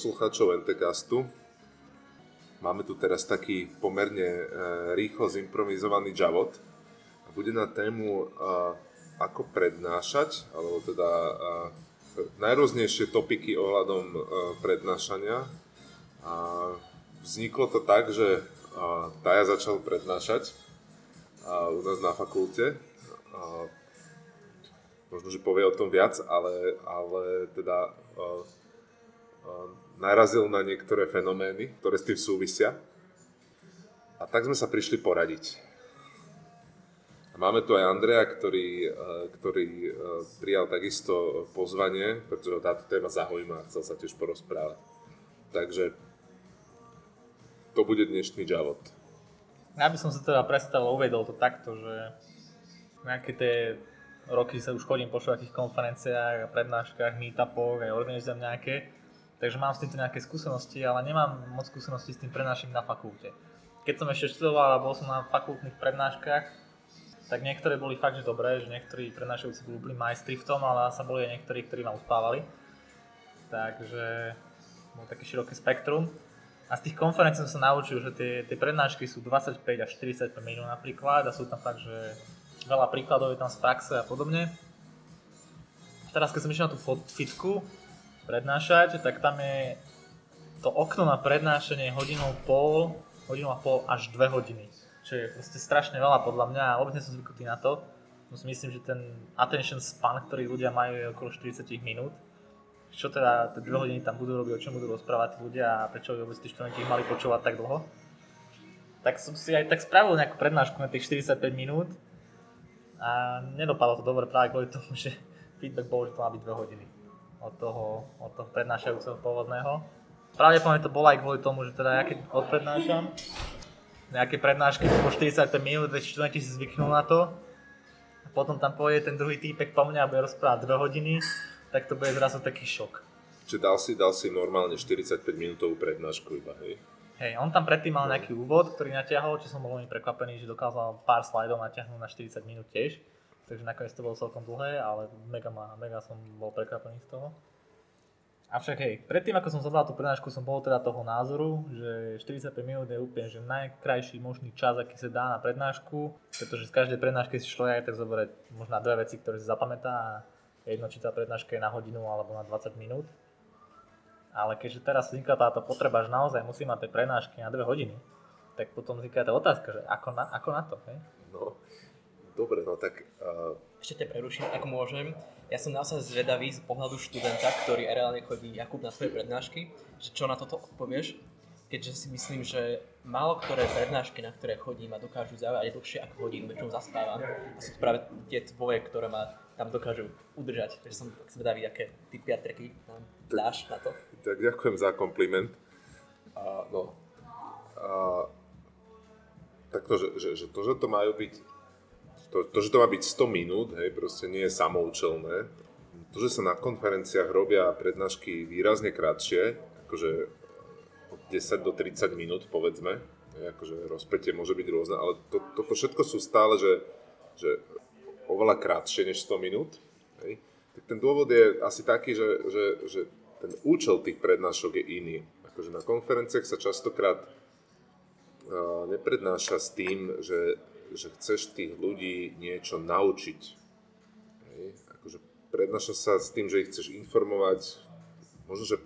poslucháčov NTCastu. Máme tu teraz taký pomerne e, rýchlo zimprovizovaný javot. Bude na tému, e, ako prednášať, alebo teda e, najrôznejšie topiky ohľadom prednášania. A vzniklo to tak, že Taja začal prednášať u nás na fakulte. Možno, že povie o tom viac, ale, ale teda narazil na niektoré fenomény, ktoré s tým súvisia. A tak sme sa prišli poradiť. A máme tu aj Andreja, ktorý, e, ktorý e, prijal takisto pozvanie, pretože táto téma zaujíma a chcel sa tiež porozprávať. Takže to bude dnešný javot. Ja by som sa teda predstavil, uvedol to takto, že nejaké tie roky sa už chodím po všetkých konferenciách a prednáškach, meetupoch, aj organizujem nejaké Takže mám s týmto nejaké skúsenosti, ale nemám moc skúsenosti s tým prednášaním na fakulte. Keď som ešte študoval a bol som na fakultných prednáškach, tak niektoré boli fakt, že dobré, že niektorí prednášajúci boli majstri v tom, ale sa boli aj niektorí, ktorí ma uspávali. Takže bol také široké spektrum. A z tých konferencií som sa naučil, že tie, tie prednášky sú 25 až 45 minút napríklad a sú tam fakt, že veľa príkladov je tam z praxe a podobne. Teraz keď som išiel na tú fitku, prednášať, tak tam je to okno na prednášanie hodinou pol, hodinu a pol až dve hodiny. Čo je proste strašne veľa podľa mňa a obecne som zvyknutý na to. No myslím, že ten attention span, ktorý ľudia majú je okolo 40 minút. Čo teda tie dve hodiny tam budú robiť, o čom budú rozprávať ľudia a prečo by vôbec tí študenti mali počúvať tak dlho. Tak som si aj tak spravil nejakú prednášku na tých 45 minút a nedopadlo to dobre práve kvôli tomu, že feedback bol, že to má byť 2 hodiny od toho, od toho prednášajúceho pôvodného. Pravdepodobne to bolo aj kvôli tomu, že teda ja keď odprednášam, nejaké prednášky po 45 minút, veď študenti si zvyknú na to. A potom tam povie ten druhý týpek po mňa a bude rozprávať 2 hodiny, tak to bude zrazu taký šok. Čiže dal si, dal si normálne 45 minútovú prednášku iba, hej? Hej, on tam predtým mal nejaký úvod, ktorý natiahol, čo som bol veľmi prekvapený, že dokázal pár slajdov natiahnuť na 40 minút tiež takže nakoniec to bolo celkom dlhé, ale mega, mega som bol prekvapený z toho. Avšak hej, predtým ako som zadal tú prednášku, som bol teda toho názoru, že 45 minút je úplne že najkrajší možný čas, aký sa dá na prednášku, pretože z každej prednášky si človek aj tak zoberie možno dve veci, ktoré si zapamätá a jedno, či tá prednáška je na hodinu alebo na 20 minút. Ale keďže teraz vzniká táto potreba, že naozaj musí mať tie prednášky na 2 hodiny, tak potom vzniká tá otázka, že ako na, ako na to, hej? No, Dobre, no tak... Uh... Ešte ťa preruším, ak môžem. Ja som naozaj zvedavý z pohľadu študenta, ktorý reálne chodí Jakub na svoje prednášky, že čo na toto odpovieš, keďže si myslím, že málo ktoré prednášky, na ktoré chodím a dokážu zaujať dlhšie ako hodinu, väčšinou zaspávam. A sú to práve tie tvoje, ktoré ma tam dokážu udržať. Takže som zvedavý, aké typy a treky nám dáš na to. Tak ďakujem za kompliment. A, no, a, tak to, že, že, že to, že to majú byť to, to, že to má byť 100 minút, hej, proste nie je samoučelné. To, že sa na konferenciách robia prednášky výrazne kratšie, akože od 10 do 30 minút, povedzme, hej, akože rozpetie môže byť rôzne, ale to, toto všetko sú stále, že, že oveľa krátšie než 100 minút. Hej. Tak ten dôvod je asi taký, že, že, že ten účel tých prednášok je iný. Akože na konferenciách sa častokrát neprednáša s tým, že že chceš tých ľudí niečo naučiť. Hej? Akože prednáša sa s tým, že ich chceš informovať, možno, že,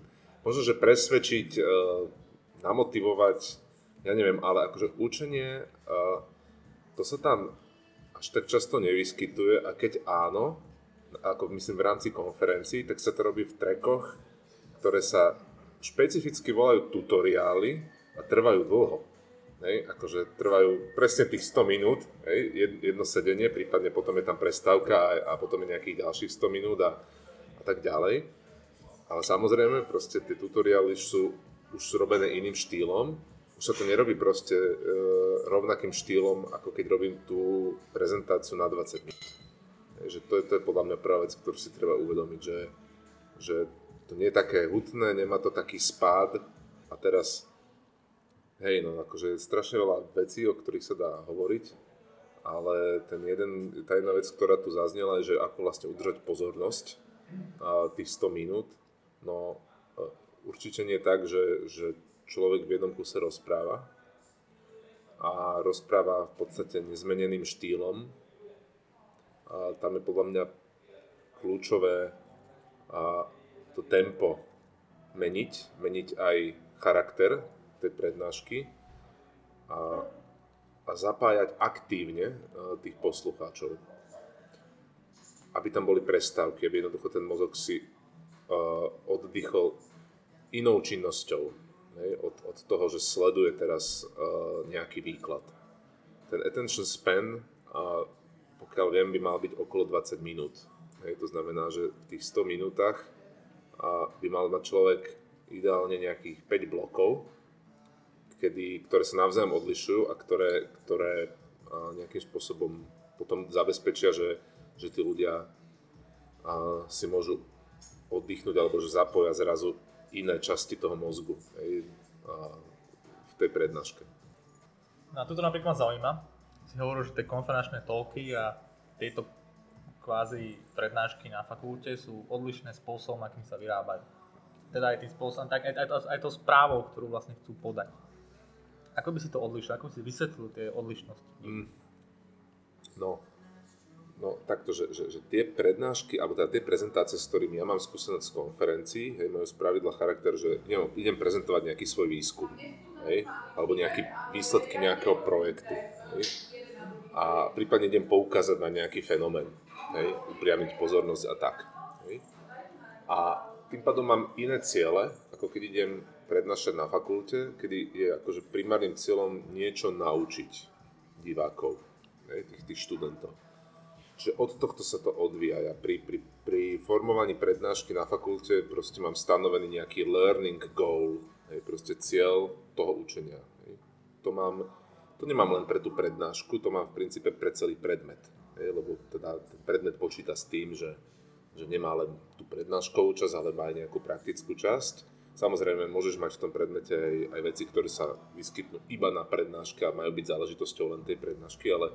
možno, že presvedčiť, uh, namotivovať, ja neviem, ale akože učenie, uh, to sa tam až tak často nevyskytuje a keď áno, ako myslím v rámci konferencií, tak sa to robí v trekoch, ktoré sa špecificky volajú tutoriály a trvajú dlho hej, akože trvajú presne tých 100 minút, hej, jedno sedenie, prípadne potom je tam prestávka a, a potom je nejakých ďalších 100 minút a, a tak ďalej. Ale samozrejme, proste tie tutoriály sú už sú robené iným štýlom, už sa to nerobí proste e, rovnakým štýlom, ako keď robím tú prezentáciu na 20 minút. Hej, že to, je, to je podľa mňa prvá vec, ktorú si treba uvedomiť, že, že to nie je také hutné, nemá to taký spád a teraz Hej, no akože strašne veľa vecí, o ktorých sa dá hovoriť, ale ten jeden, tá jedna vec, ktorá tu zaznela, je, že ako vlastne udržať pozornosť a tých 100 minút. No, e, určite nie tak, že, že človek v jednom kuse rozpráva a rozpráva v podstate nezmeneným štýlom. A tam je podľa mňa kľúčové a to tempo meniť, meniť aj charakter tej prednášky a, a zapájať aktívne tých poslucháčov. Aby tam boli prestávky, aby jednoducho ten mozog si uh, oddychol inou činnosťou. Hej, od, od toho, že sleduje teraz uh, nejaký výklad. Ten attention span, uh, pokiaľ viem, by mal byť okolo 20 minút. Hej, to znamená, že v tých 100 minútach uh, by mal mať človek ideálne nejakých 5 blokov, kedy, ktoré sa navzájom odlišujú a ktoré, ktoré nejakým spôsobom potom zabezpečia, že, že tí ľudia si môžu oddychnúť alebo že zapoja zrazu iné časti toho mozgu hej, v tej prednáške. No a toto napríklad zaujíma. Si hovoril, že tie konferenčné tolky a tieto kvázi prednášky na fakulte sú odlišné spôsobom, akým sa vyrábajú. Teda aj tým spôsobom, tak aj, aj, to, aj to správou, ktorú vlastne chcú podať. Ako by si to odlišil? Ako by si vysvetlil tie odlišnosti? Mm. No, No takto, že, že, že tie prednášky, alebo teda tie prezentácie, s ktorými ja mám skúsenosť z konferencií, hej, majú spravidla charakter, že neviem, idem prezentovať nejaký svoj výskum, hej, alebo nejaké výsledky nejakého projektu, hej, a prípadne idem poukázať na nejaký fenomén, hej, upriamiť pozornosť a tak. Hej. A tým pádom mám iné ciele, ako keď idem prednášať na fakulte, kedy je akože primárnym cieľom niečo naučiť divákov, hej, tých, tých študentov že od tohto sa to odvíja. Ja pri, pri, pri formovaní prednášky na fakulte proste mám stanovený nejaký learning goal, hej, proste cieľ toho učenia. Hej. To, mám, to nemám len pre tú prednášku, to mám v princípe pre celý predmet. Hej, lebo teda ten predmet počíta s tým, že, že nemá len tú prednáškovú časť, ale má aj nejakú praktickú časť. Samozrejme, môžeš mať v tom predmete aj, aj veci, ktoré sa vyskytnú iba na prednáške a majú byť záležitosťou len tej prednášky, ale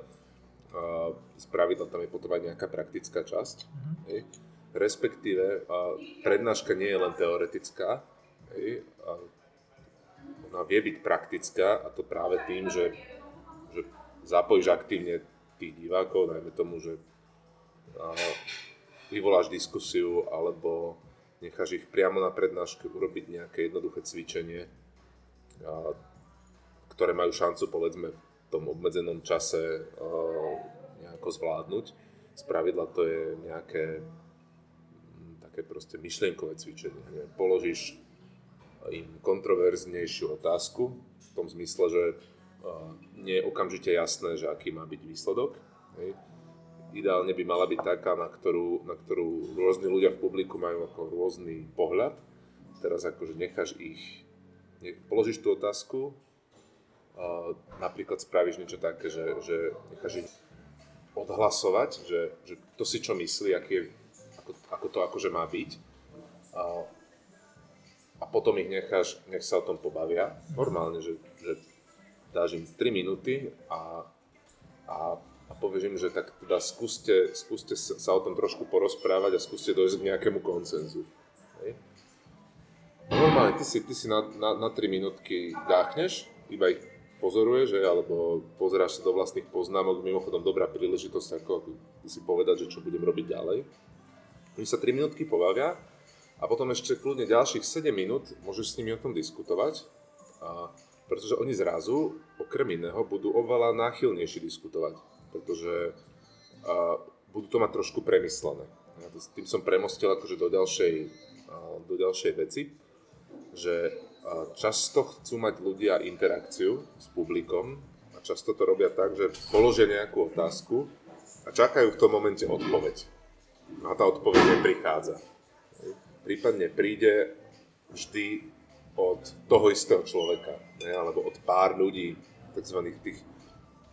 z pravidla tam je potom aj nejaká praktická časť. Mm-hmm. Hej. Respektíve prednáška nie je len teoretická, hej. A ona vie byť praktická a to práve tým, že, že zapojíš aktívne tých divákov, najmä tomu, že vyvoláš diskusiu alebo necháš ich priamo na prednáške urobiť nejaké jednoduché cvičenie, ktoré majú šancu povedzme tom obmedzenom čase uh, nejako zvládnuť. Z pravidla to je nejaké m, také proste myšlienkové cvičenie. Neviem, položíš im kontroverznejšiu otázku v tom zmysle, že uh, nie je okamžite jasné, že aký má byť výsledok. Hej. Ideálne by mala byť taká, na ktorú, na ktorú rôzni ľudia v publiku majú ako rôzny pohľad. Teraz akože necháš ich, ne, položíš tú otázku, napríklad spravíš niečo také, že, že necháš ich odhlasovať, že, že to si čo myslí, aký je, ako, ako to akože má byť. A, a potom ich necháš, nech sa o tom pobavia. Normálne, že, že dáš im 3 minúty a, a, a povieš im, že tak teda skúste, skúste sa o tom trošku porozprávať a skúste dojsť k nejakému koncenzu. Hej. Normálne, ty si, ty si na, na, na 3 minútky dáchneš, iba ich pozoruje, že, alebo pozeráš sa do vlastných poznámok, mimochodom dobrá príležitosť ako si povedať, že čo budem robiť ďalej. Oni sa 3 minútky pobavia a potom ešte kľudne ďalších 7 minút môžeš s nimi o tom diskutovať, a, pretože oni zrazu, okrem iného, budú oveľa náchylnejšie diskutovať, pretože a, budú to mať trošku premyslené. Ja to, tým som premostil akože do ďalšej, a, do ďalšej veci, že často chcú mať ľudia interakciu s publikom a často to robia tak, že položia nejakú otázku a čakajú v tom momente odpoveď. No a tá odpoveď neprichádza. Prípadne príde vždy od toho istého človeka, ne? alebo od pár ľudí, tzv. tých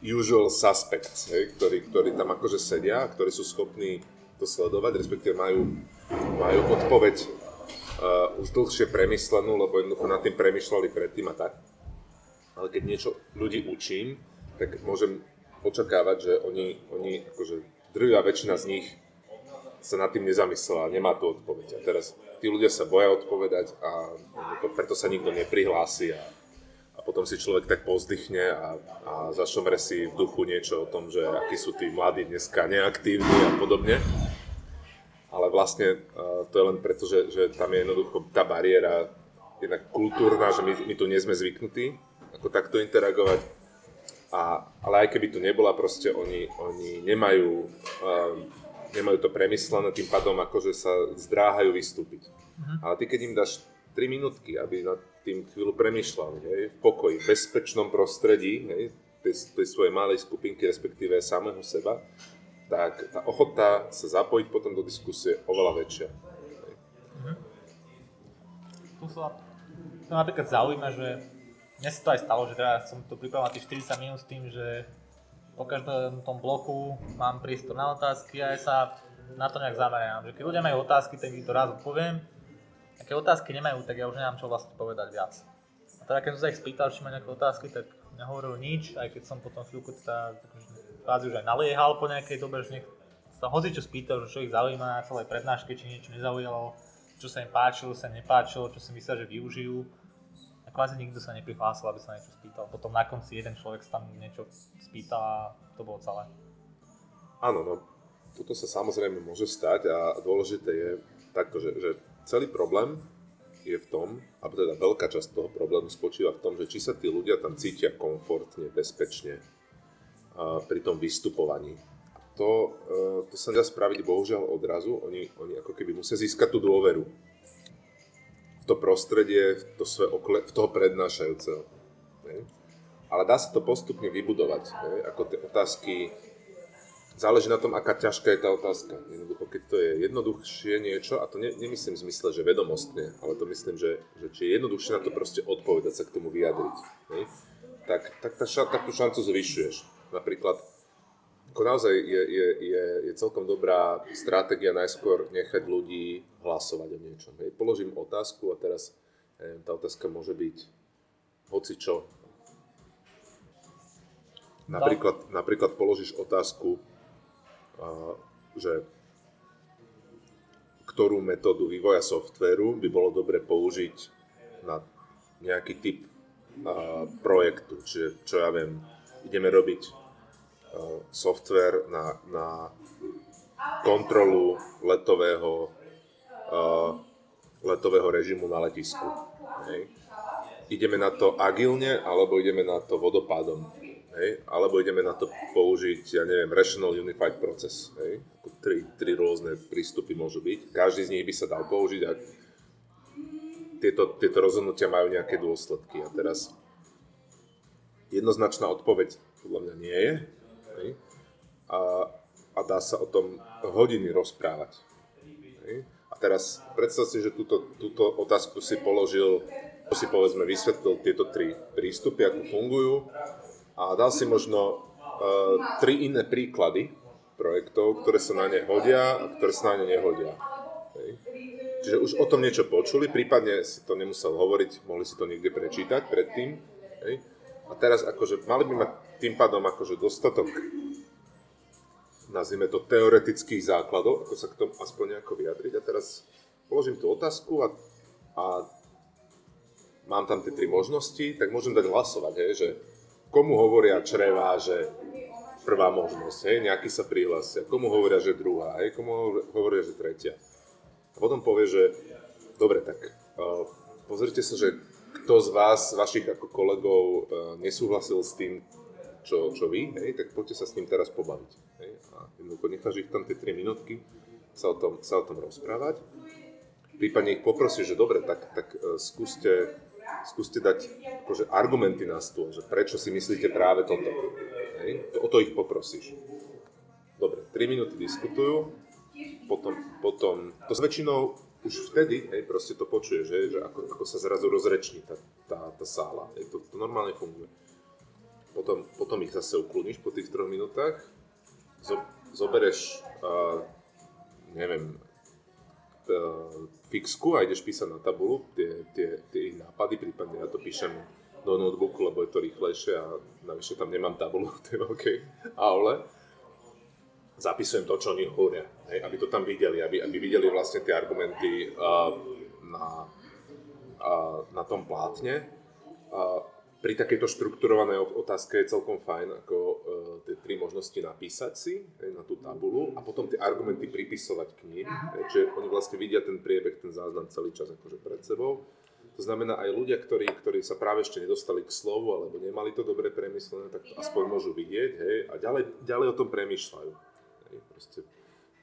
usual suspects, ne? ktorí, ktorí tam akože sedia, ktorí sú schopní to sledovať, respektíve majú, majú odpoveď uh, už dlhšie premyslenú, lebo jednoducho nad tým premyšľali predtým a tak. Ale keď niečo ľudí učím, tak môžem očakávať, že oni, oni akože drvivá väčšina z nich sa nad tým nezamyslela, nemá tu odpoveď. A teraz tí ľudia sa boja odpovedať a preto sa nikto neprihlási a, a potom si človek tak pozdychne a, a zašomre si v duchu niečo o tom, že akí sú tí mladí dneska neaktívni a podobne. Ale vlastne uh, to je len preto, že, že tam je jednoducho tá bariéra jednak kultúrna, že my, my tu nie sme zvyknutí ako takto interagovať. A, ale aj keby tu nebola, proste oni, oni nemajú, um, nemajú to premyslené, tým pádom akože sa zdráhajú vystúpiť. Uh-huh. Ale ty keď im dáš 3 minútky, aby nad tým chvíľu premyšľali, hej, v pokoji, v bezpečnom prostredí, hej, tej, tej svojej malej skupinky, respektíve samého seba, tak tá ochota sa zapojiť potom do diskusie je oveľa väčšia. Uh-huh. Tu sa to napríklad zaujíma, že mne sa to aj stalo, že teraz som to pripravil tých 40 minút s tým, že po každom tom bloku mám priestor na otázky a ja sa na to nejak zamerám. Že keď ľudia majú otázky, tak ich to raz odpoviem. A keď otázky nemajú, tak ja už nemám čo vlastne povedať viac. A teda keď som sa ich spýtal, či má nejaké otázky, tak nehovoril nič, aj keď som potom chvíľku teda kvázi už aj naliehal po nejakej dobe, že nech sa hoci čo spýtal, že čo ich zaujíma na celej prednáške, či niečo nezaujalo, čo sa im páčilo, sa nepáčilo, čo si myslel, že využijú kvázi nikto sa neprihlásil, aby sa niečo spýtal. Potom na konci jeden človek sa tam niečo spýtal a to bolo celé. Áno, no toto sa samozrejme môže stať a dôležité je takto, že, že celý problém je v tom, alebo teda veľká časť toho problému spočíva v tom, že či sa tí ľudia tam cítia komfortne, bezpečne a pri tom vystupovaní. To, e, to sa dá spraviť bohužiaľ odrazu, oni, oni ako keby musia získať tú dôveru to prostredie, v, to svoje okle, v toho prednášajúceho. Ale dá sa to postupne vybudovať. Ako tie otázky, záleží na tom, aká ťažká je tá otázka. Jednoducho, keď to je jednoduchšie niečo, a to ne, nemyslím v zmysle, že vedomostne, ale to myslím, že, že či je jednoduchšie na to proste odpovedať sa k tomu vyjadriť, ne? tak, tak, tá, tak tú šancu zvyšuješ. Napríklad ako naozaj je, je, je, je celkom dobrá stratégia najskôr nechať ľudí hlasovať o niečom. Hej. Položím otázku a teraz hej, tá otázka môže byť hoci čo. Napríklad, napríklad položíš otázku, že ktorú metódu vývoja softvéru by bolo dobre použiť na nejaký typ projektu. Čiže, čo ja viem, ideme robiť software na, na kontrolu letového, letového režimu na letisku. Ideme na to agilne, alebo ideme na to vodopádom. Hej. Alebo ideme na to použiť, ja neviem, Rational Unified Process. Hej. Tri, tri rôzne prístupy môžu byť. Každý z nich by sa dal použiť, ak tieto, tieto rozhodnutia majú nejaké dôsledky. A teraz jednoznačná odpoveď podľa mňa nie je, Hej? A, a dá sa o tom hodiny rozprávať. Hej? A teraz predstav si, že túto, túto otázku si položil, si povedzme vysvetlil tieto tri prístupy, ako fungujú a dal si možno uh, tri iné príklady projektov, ktoré sa na ne hodia a ktoré sa na ne nehodia. Hej? Čiže už o tom niečo počuli, prípadne si to nemusel hovoriť, mohli si to niekde prečítať predtým. Hej? A teraz akože mali by mať tým pádom akože dostatok nazvime to teoretických základov, ako sa k tomu aspoň nejako vyjadriť. A teraz položím tú otázku a, a mám tam tie tri možnosti, tak môžem dať hlasovať, hej, že komu hovoria črevá, že prvá možnosť, hej, nejaký sa prihlásia, komu hovoria, že druhá, hej, komu hovoria, že tretia. A potom povie, že dobre, tak uh, pozrite sa, že kto z vás, vašich ako kolegov uh, nesúhlasil s tým, čo, čo vy, hej, tak poďte sa s ním teraz pobaviť. Hej, a jednoducho necháš ich tam tie 3 minútky sa o tom, sa o tom rozprávať. Prípadne ich poprosí, že dobre, tak, tak uh, skúste, skúste dať akože argumenty na stôl, že prečo si myslíte práve toto. Hej, o to ich poprosíš. Dobre, 3 minúty diskutujú, potom, potom to s väčšinou už vtedy, hej, proste to počuješ, hej, že ako, ako sa zrazu rozreční tá, tá, tá sála. Hej, to, to normálne funguje potom, potom ich zase ukloníš po tých troch minútach, zo, zobereš, uh, neviem, fixku a ideš písať na tabulu tie, tie, tie ich nápady, prípadne ja to píšem do notebooku, lebo je to rýchlejšie a navyše tam nemám tabulu v tej veľkej aule. zapisujem to, čo oni hovoria, hej, aby to tam videli, aby, aby videli vlastne tie argumenty uh, na, uh, na tom plátne. Uh, pri takejto štrukturovanej otázke je celkom fajn ako uh, tie tri možnosti napísať si hej, na tú tabulu a potom tie argumenty pripisovať k ním, hej, čiže oni vlastne vidia ten priebeh, ten záznam celý čas akože pred sebou. To znamená, aj ľudia, ktorí, ktorí sa práve ešte nedostali k slovu alebo nemali to dobre premyslené, tak to aspoň môžu vidieť hej, a ďalej, ďalej o tom premýšľajú. Hej, proste,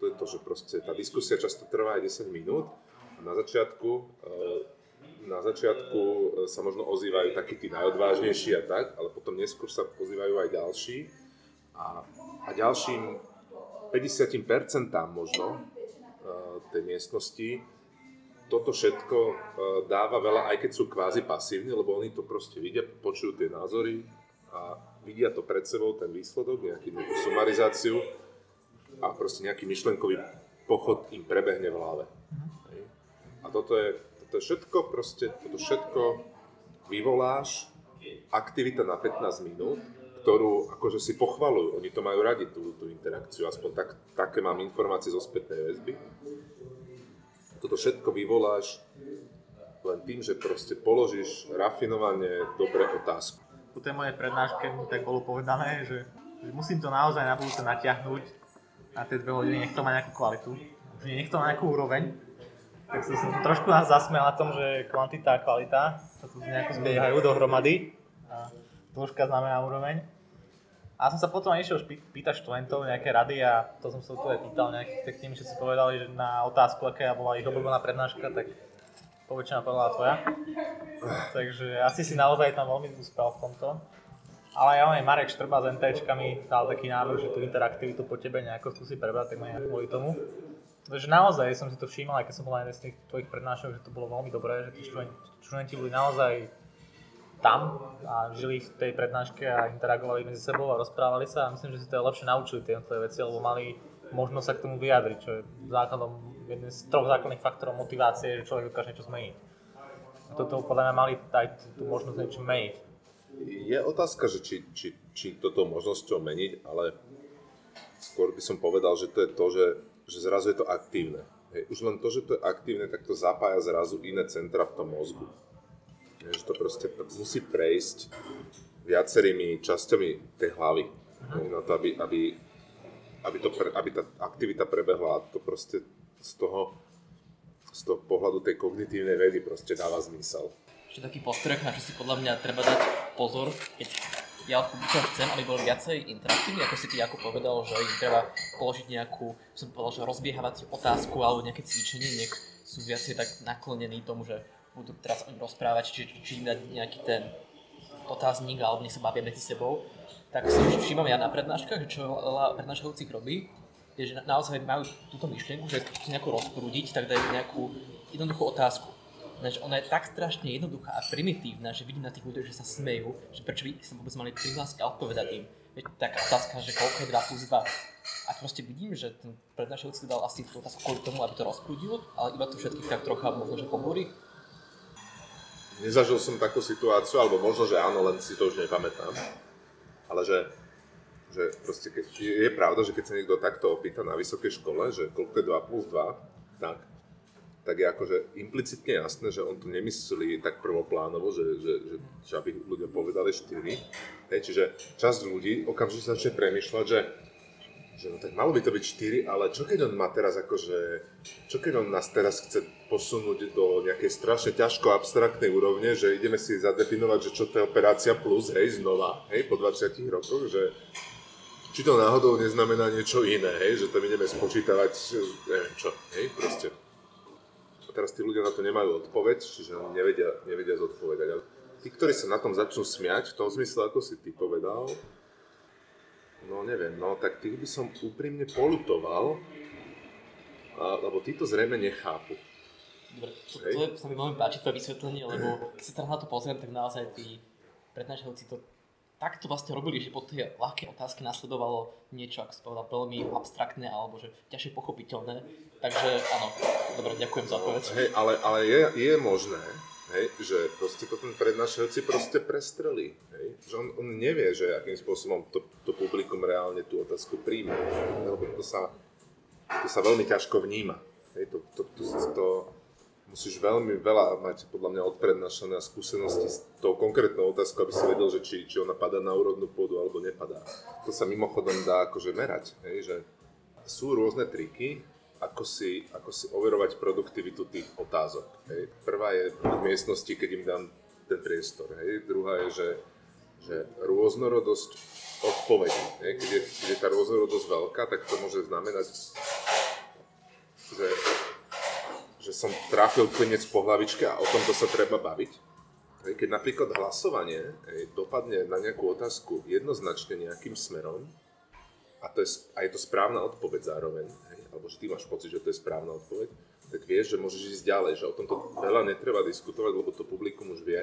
to je to, že proste tá diskusia často trvá aj 10 minút a na začiatku, eh, na začiatku eh, sa možno ozývajú takí tí najodvážnejší a tak, ale potom neskôr sa ozývajú aj ďalší a, a ďalším 50% možno eh, tej miestnosti toto všetko dáva veľa, aj keď sú kvázi pasívni, lebo oni to proste vidia, počujú tie názory a vidia to pred sebou, ten výsledok, nejaký, nejakú sumarizáciu a proste nejaký myšlenkový pochod im prebehne v hlave. Hej. A toto je, je všetko, proste, toto všetko vyvoláš, aktivita na 15 minút, ktorú akože si pochvalujú, oni to majú radi, tú, tú interakciu, aspoň tak, také mám informácie zo spätnej väzby. Toto všetko vyvoláš len tým, že proste položíš rafinovane dobré otázku. Po tej mojej prednáške mi tak bolo povedané, že, že musím to naozaj na budúce natiahnuť, na tie dve hodiny, nech to má nejakú kvalitu, nech to má nejakú úroveň. Tak som, som trošku nás zasmiel na tom, že kvantita a kvalita sa tu nejako zbiehajú dohromady a dĺžka znamená úroveň. A som sa potom išiel pýtať študentov nejaké rady a to som sa tu aj pýtal nejakých, tak tým, že si povedali, že na otázku, aká bola ich obľúbená prednáška, tak poväčšina povedala tvoja. Takže asi si naozaj tam veľmi uspel v tomto. Ale ja aj Marek Štrba z NT mi dal taký návrh, že tú interaktivitu po tebe nejako skúsi prebrať, tak ma kvôli tomu. Takže naozaj som si to všímal, aj keď som bol na z tých tvojich prednášok, že to bolo veľmi dobré, že tí študenti boli naozaj tam a žili v tej prednáške a interagovali medzi sebou a rozprávali sa a myslím, že si to lepšie naučili tie veci, lebo mali možnosť sa k tomu vyjadriť, čo je základom, jeden z troch základných faktorov motivácie, že človek dokáže niečo zmeniť. A toto podľa mňa mali aj tú možnosť niečo meniť je otázka, že či, či, či toto možnosťou meniť, ale skôr by som povedal, že to je to, že, že zrazu je to aktívne. Hej. Už len to, že to je aktívne, tak to zapája zrazu iné centra v tom mozgu. Hej, že to proste musí prejsť viacerými časťami tej hlavy. Hej, na to, aby, aby, aby, to pre, aby tá aktivita prebehla a to proste z toho, z toho pohľadu tej kognitívnej vedy proste dáva zmysel ešte taký postreh, na čo si podľa mňa treba dať pozor, keď ja od publika chcem, aby bol viacej interaktívny, ako si ty ako povedal, že im treba položiť nejakú, som povedal, že rozbiehávaciu otázku alebo nejaké cvičenie, nech sú viacej tak naklonení tomu, že budú teraz oni rozprávať, či, či im dať nejaký ten otáznik alebo nech sa bavia medzi sebou, tak si všímam ja na prednáškach, čo veľa prednášajúcich robí, je, že naozaj majú túto myšlienku, že keď nejako rozprúdiť, tak dajú nejakú jednoduchú otázku že ona je tak strašne jednoduchá a primitívna, že vidím na tých ľuďoch, že sa smejú, že prečo by sa vôbec mali prihlásiť a odpovedať im. Veď taká otázka, že koľko je 2 plus 2. A proste vidím, že ten prednášajúci dal asi tú otázku kvôli tomu, aby to rozprúdil, ale iba tu všetkých tak trocha možno, že pobúri. Nezažil som takú situáciu, alebo možno, že áno, len si to už nepamätám. Ale že, že proste keď, je pravda, že keď sa niekto takto opýta na vysokej škole, že koľko je 2 plus 2, tak tak je akože implicitne jasné, že on to nemyslí tak prvoplánovo, že, že, že, že aby ľudia povedali 4. Hej, čiže časť ľudí okamžite začne premyšľať, že, že no tak malo by to byť 4, ale čo keď on má teraz akože, čo keď on nás teraz chce posunúť do nejakej strašne ťažko abstraktnej úrovne, že ideme si zadefinovať, že čo to je operácia plus, hej, znova, hej, po 20 rokoch, že či to náhodou neznamená niečo iné, hej, že tam ideme spočítavať, neviem čo, hej, proste teraz tí ľudia na to nemajú odpoveď, čiže nevedia, nevedia zodpovedať. Ale tí, ktorí sa na tom začnú smiať, v tom zmysle, ako si ty povedal, no neviem, no tak tých by som úprimne polutoval, a, lebo tí to zrejme nechápu. Dobre, to, to sa mi veľmi páči tvoje vysvetlenie, lebo keď sa teraz na to pozriem, tak naozaj tí prednášajúci to takto vlastne robili, že po tej ľahkej otázke nasledovalo niečo, ako si povedal, veľmi abstraktné alebo že ťažšie pochopiteľné. Takže áno, dobre, ďakujem za odpoveď. Hej, ale, ale je, je možné, hej, že proste to ten prednášajúci proste prestrelí, hej, že on, on nevie, že akým spôsobom to, to publikum reálne tú otázku príjme, lebo to sa, to sa veľmi ťažko vníma, hej, to, to, to, to, musíš veľmi veľa mať podľa mňa odprednášané skúsenosti s tou konkrétnou otázkou, aby si vedel, že či, či ona padá na úrodnú pôdu alebo nepadá. To sa mimochodom dá akože merať, hej, že sú rôzne triky, ako si, ako si overovať produktivitu tých otázok. Hej. Prvá je v miestnosti, keď im dám ten priestor. Hej. Druhá je, že, že rôznorodosť odpovedí. Hej. Keď, keď je tá rôznorodosť veľká, tak to môže znamenať, že že som trafil klinec po hlavičke a o tomto sa treba baviť. Keď napríklad hlasovanie dopadne na nejakú otázku jednoznačne nejakým smerom a, to je, a je to správna odpoveď zároveň, alebo že ty máš pocit, že to je správna odpoveď, tak vieš, že môžeš ísť ďalej, že o tomto veľa netreba diskutovať, lebo to publikum už vie,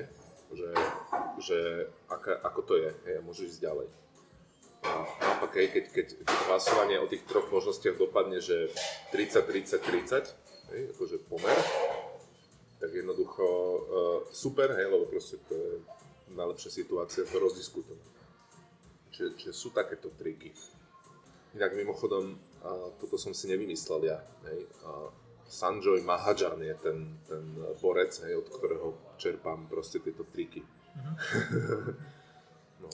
že, že aká, ako to je hej, a môžeš ísť ďalej. A naopak, hej, keď, keď, keď hlasovanie o tých troch možnostiach dopadne, že 30, 30, 30, hej, akože pomer, tak jednoducho uh, super, hej, lebo proste to je najlepšia situácia to rozdiskutovať. Čiže, čiže sú takéto triky. Inak mimochodom, uh, toto som si nevymyslel ja, hej, uh, Sanjoy Mahajan je ten, ten borec, hej, od ktorého čerpám proste tieto triky. Mm-hmm. no.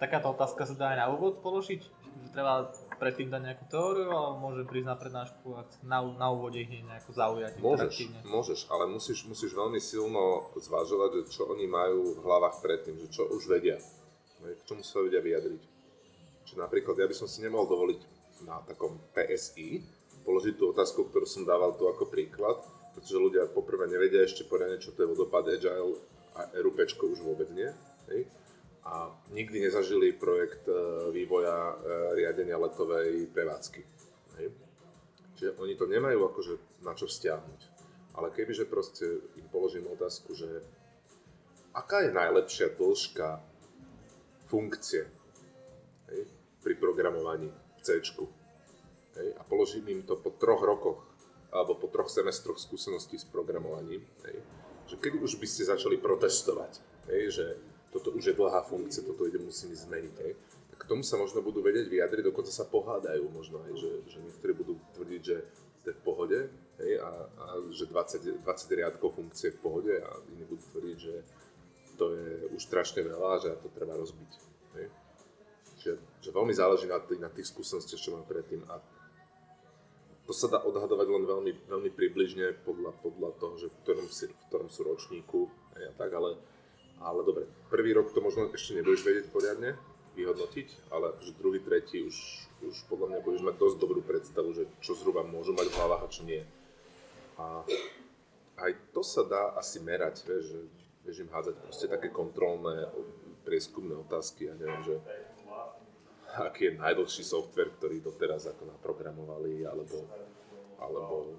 Takáto otázka sa dá aj na úvod položiť? Že treba predtým dať nejakú teóriu, ale môže prísť na prednášku a na, na úvode ich nejako zaujať. Môžeš, môžeš, ale musíš, musíš veľmi silno zvažovať, že čo oni majú v hlavách predtým, že čo už vedia, k čomu sa vedia vyjadriť. Čiže napríklad ja by som si nemohol dovoliť na takom PSI položiť tú otázku, ktorú som dával tu ako príklad, pretože ľudia poprvé nevedia ešte poriadne, čo to je vodopad Agile a RUP už vôbec nie. Hej? A nikdy nezažili projekt e, vývoja e, riadenia letovej prevádzky. Hej. Čiže oni to nemajú akože na čo vzťahnuť. Ale kebyže proste im položím otázku, že aká je najlepšia dĺžka funkcie hej, pri programovaní v C. Hej, a položím im to po troch rokoch alebo po troch semestroch skúseností s programovaním, hej, že keď už by ste začali protestovať, hej, že toto už je dlhá funkcia, toto ide musím zmeniť. Hej. Tak k tomu sa možno budú vedieť vyjadriť, dokonca sa pohádajú možno, hej, že, že niektorí budú tvrdiť, že to je v pohode hej, a, a že 20, 20 riadkov funkcie v pohode a iní budú tvrdiť, že to je už strašne veľa a že to treba rozbiť. Hej. Že, že veľmi záleží na, tých, na tých skúsenostiach, čo mám predtým a to sa dá odhadovať len veľmi, veľmi približne podľa, podľa toho, že v ktorom, si, v ktorom sú ročníku a tak, ale ale dobre, prvý rok to možno ešte nebudeš vedieť poriadne vyhodnotiť, ale že druhý, tretí už, už podľa mňa budeš mať dosť dobrú predstavu, že čo zhruba môžu mať v hlavách a čo nie. A aj to sa dá asi merať, vieš, že vieš im hádzať proste také kontrolné prieskumné otázky, ja neviem, že aký je najdlhší software, ktorý doteraz ako naprogramovali, alebo, alebo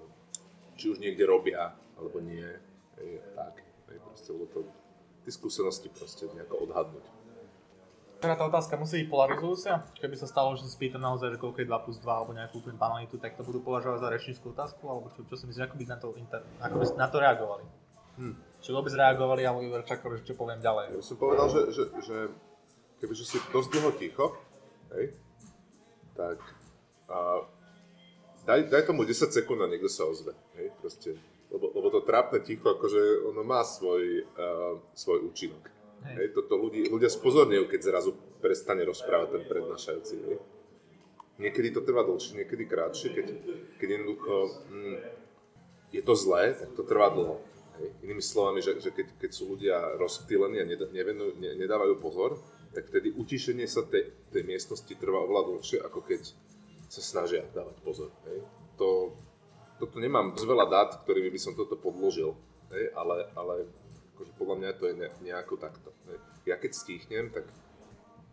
či už niekde robia, alebo nie, je, tak, je, proste, to tie skúsenosti proste nejako odhadnúť. Teda tá otázka musí byť polarizujúca. Keby sa stalo, že sa spýtam naozaj, že koľko je 2 plus 2 alebo nejakú úplne banalitu, tak to budú považovať za rečníckú otázku, alebo čo, čo si myslíš, ako by na to, inter, ako by na to reagovali? Hm. Či vôbec reagovali, alebo by čakali, že čo poviem ďalej? Ja som povedal, že, že, že kebyže si dosť dlho ticho, hej, tak a, daj, daj tomu 10 sekúnd a niekto sa ozve. Hej, proste lebo, lebo to trápne ticho, akože ono má svoj, uh, svoj účinok. Hej. Hej, toto ľudí, ľudia spozorňujú, keď zrazu prestane rozprávať ten prednášajúci. Hej. Niekedy to trvá dlhšie, niekedy krátšie, keď, keď jednoducho hm, je to zlé, tak to trvá dlho. Hej. Inými slovami, že, že keď, keď sú ľudia rozptýlení a nevenujú, ne, nedávajú pozor, tak vtedy utišenie sa tej, tej miestnosti trvá oveľa dlhšie, ako keď sa snažia dávať pozor. Hej. To, toto nemám z veľa dát, ktorými by som toto podložil, hej, ale, ale akože podľa mňa to je ne, nejako takto. Hej. Ja keď stíchnem, tak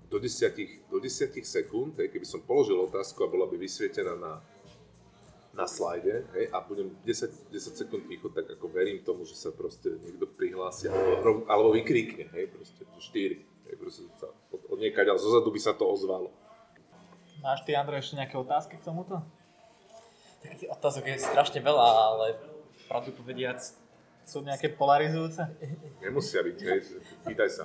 do 10, do 10 sekúnd, hej, keby som položil otázku a bola by vysvietená na, na slajde hej, a budem 10, 10 sekúnd ticho, tak ako verím tomu, že sa proste niekto prihlási alebo, alebo vykríkne, hej, proste, že 4. Hej, proste sa od, od niekaď, ale zozadu by sa to ozvalo. Máš ty, Andrej, ešte nejaké otázky k tomuto? Takých otázok je strašne veľa, ale pravdu povediac, Sú nejaké polarizujúce? Nemusia byť, hej, pýtaj sa.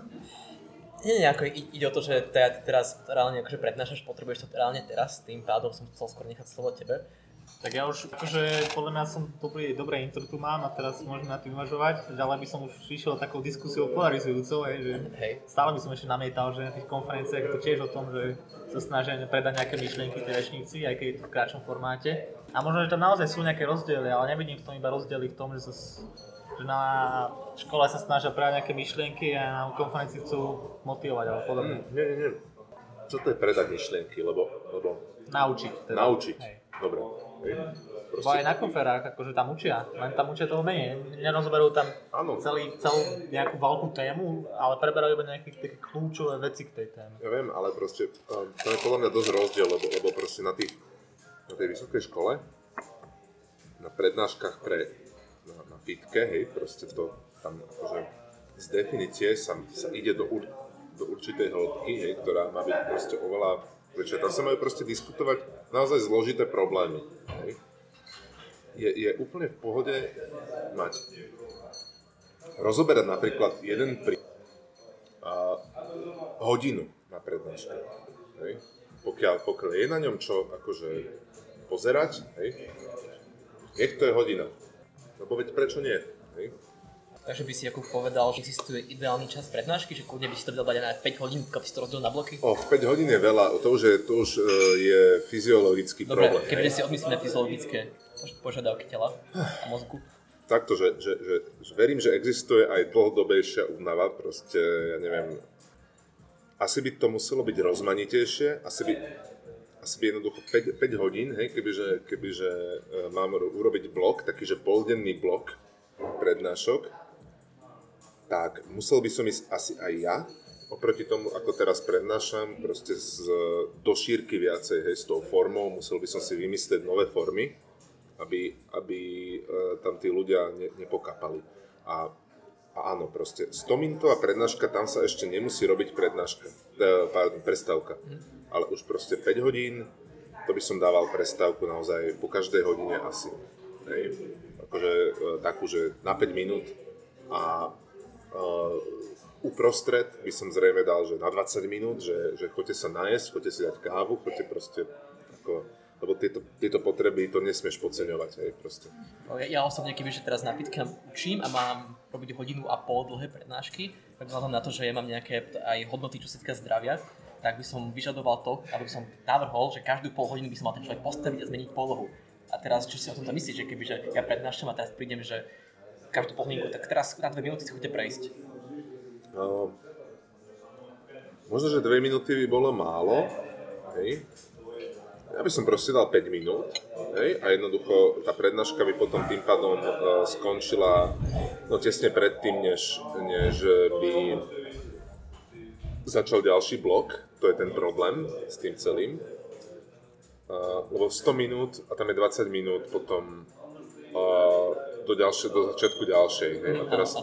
Nie, nie, ako ide o to, že teda ty teraz reálne akože prednášaš, potrebuješ to reálne teraz, tým pádom som chcel skôr nechať slovo tebe. Tak ja už, akože podľa mňa som dobrý, dobré intro tu mám a teraz môžem na tým uvažovať. Ďalej by som už išiel takou diskusiou polarizujúcou, hej, že Hej. stále by som ešte namietal, že na tých konferenciách to tiež o tom, že sa snažia predať nejaké myšlienky tie rečníci, aj keď je to v kratšom formáte. A možno, že tam naozaj sú nejaké rozdiely, ale nevidím v tom iba rozdiely v tom, že, sa, že na škole sa snažia predať nejaké myšlienky a na konferencii chcú motivovať alebo podobne. Hm, nie, nie, nie. Čo to je predať myšlienky, lebo, lebo Naučiť. Teda. naučiť. Hej. Dobre. Bo aj na konferách, akože tam učia, len tam učia toho menej. Nerozoberú tam Áno. celý, celú nejakú veľkú tému, ale preberajú iba nejaké také kľúčové veci k tej téme. Ja viem, ale proste um, to je podľa mňa dosť rozdiel, lebo, lebo proste na, tých, na tej vysokej škole, na prednáškach pre, na, na fitke, hej, proste to tam akože z definície sa, sa ide do, ur, do určitej hĺbky, hej, ktorá má byť proste oveľa väčšia. Tam sa majú proste diskutovať naozaj zložité problémy. Hej. Je, je úplne v pohode mať rozoberať napríklad jeden prí, a hodinu na prednáške. Hej. Pokiaľ, pokiaľ je na ňom čo akože pozerať, hej, nech to je hodina. Lebo veď prečo nie? Hej. Takže by si ako povedal, že existuje ideálny čas prednášky, že kľudne by si to vedel dať aj na 5 hodín, keď si to rozdiel na bloky. Och, 5 hodín je veľa, to už je, to už e, je fyziologický Dobre, problém. hej. si odmyslíme fyziologické pož- požiadavky tela a mozgu. Takto, že, že, že, že verím, že existuje aj dlhodobejšia únava, proste, ja neviem, asi by to muselo byť rozmanitejšie, asi by, asi by jednoducho 5, 5 hodín, hej, kebyže, kebyže e, mám ro- urobiť blok, taký, že poldenný blok prednášok, tak musel by som ísť asi aj ja, oproti tomu, ako teraz prednášam, proste z, do šírky viacej, hej, s tou formou, musel by som si vymyslieť nové formy, aby, aby e, tam tí ľudia ne, nepokapali. A, a áno, proste 100 minútová prednáška, tam sa ešte nemusí robiť prednáška, e, pardon, prestávka. Ale už proste 5 hodín, to by som dával prestávku naozaj po každej hodine asi. Hej. Akože e, takú, že na 5 minút a uprostred by som zrejme dal, že na 20 minút, že, že choďte sa najesť, choďte si dať kávu, choďte proste ako, lebo tieto, tieto potreby to nesmieš podceňovať, hej, proste. No, Ja, ja osobne, kebyže teraz na pitke učím a mám robiť hodinu a pol dlhé prednášky, tak vzhľadom na to, že ja mám nejaké aj hodnoty, čo sa týka zdravia, tak by som vyžadoval to, aby som navrhol, že každú pol hodinu by som mal ten človek postaviť a zmeniť polohu. A teraz, čo si o tomto myslíš, že kebyže ja prednášam a teraz prídem, že každú pol hodinku, tak teraz na dve minúty si chodíte prejsť. No, možno, že 2 minúty by bolo málo, hej. Ja by som proste dal 5 minút, hej, a jednoducho tá prednáška by potom tým pádom uh, skončila no tesne predtým, než, než by začal ďalší blok, to je ten problém s tým celým. Uh, lebo 100 minút a tam je 20 minút potom uh, do, ďalšie, do začiatku ďalšej. Hej. A teraz,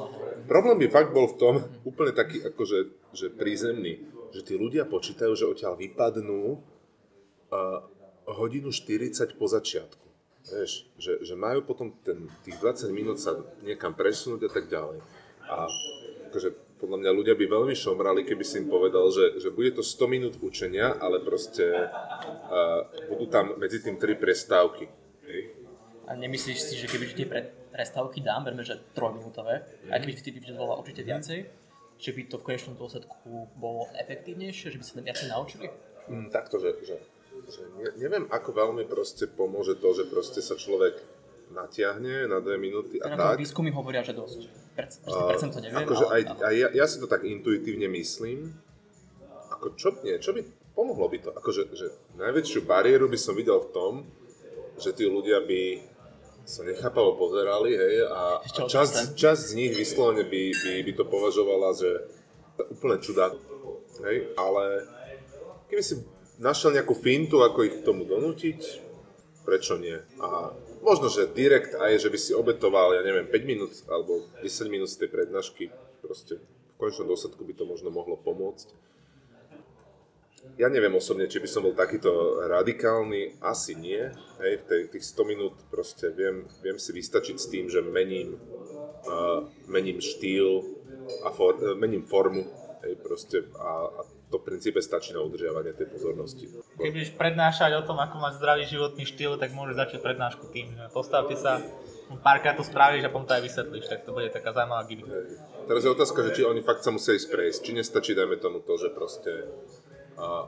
problém by fakt bol v tom, úplne taký akože že prízemný, že tí ľudia počítajú, že odtiaľ vypadnú uh, hodinu 40 po začiatku. Vieš, že, že majú potom ten, tých 20 minút sa niekam presunúť a tak ďalej. A akože podľa mňa ľudia by veľmi šomrali, keby si im povedal, že, že bude to 100 minút učenia, ale proste uh, budú tam medzi tým tri prestávky. A nemyslíš si, že keby tie pre- prestávky dám, berme, že trojminútové, aj keby ty vyžadovala určite viacej, že by to v konečnom dôsledku bolo efektívnejšie, že by sa tam viacej naučili? Mm, takto, že, že, že ne, neviem, ako veľmi proste pomôže to, že proste sa človek natiahne na dve minúty a tak. to výskumy hovoria, že dosť. Perc- proste percento neviem, akože aj, aj ja, ja si to tak intuitívne myslím. Ako čo, nie, čo by pomohlo by to? Akože, že najväčšiu bariéru by som videl v tom, že tí ľudia by sa nechápavo pozerali, hej, a, a časť, časť z nich vyslovene by, by, by to považovala, že úplne čudá, hej, ale keby si našiel nejakú fintu, ako ich k tomu donútiť, prečo nie? A možno, že direkt aj, že by si obetoval, ja neviem, 5 minút alebo 10 minút z tej prednášky, proste v konečnom dôsledku by to možno mohlo pomôcť. Ja neviem osobne, či by som bol takýto radikálny, asi nie. Hej, v tých 100 minút proste viem, viem si vystačiť s tým, že mením, uh, mením štýl a for, uh, mením formu hej, proste, a, a to v princípe stačí na udržiavanie tej pozornosti. Keď budeš prednášať o tom, ako mať zdravý životný štýl, tak môžeš začať prednášku tým, že postavte sa, párkrát to spravíš a potom to aj vysvetlíš, tak to bude taká zaujímavá gimmick. Teraz je otázka, že či oni fakt sa musia ísť prejsť, či nestačí, dajme tomu to, že proste a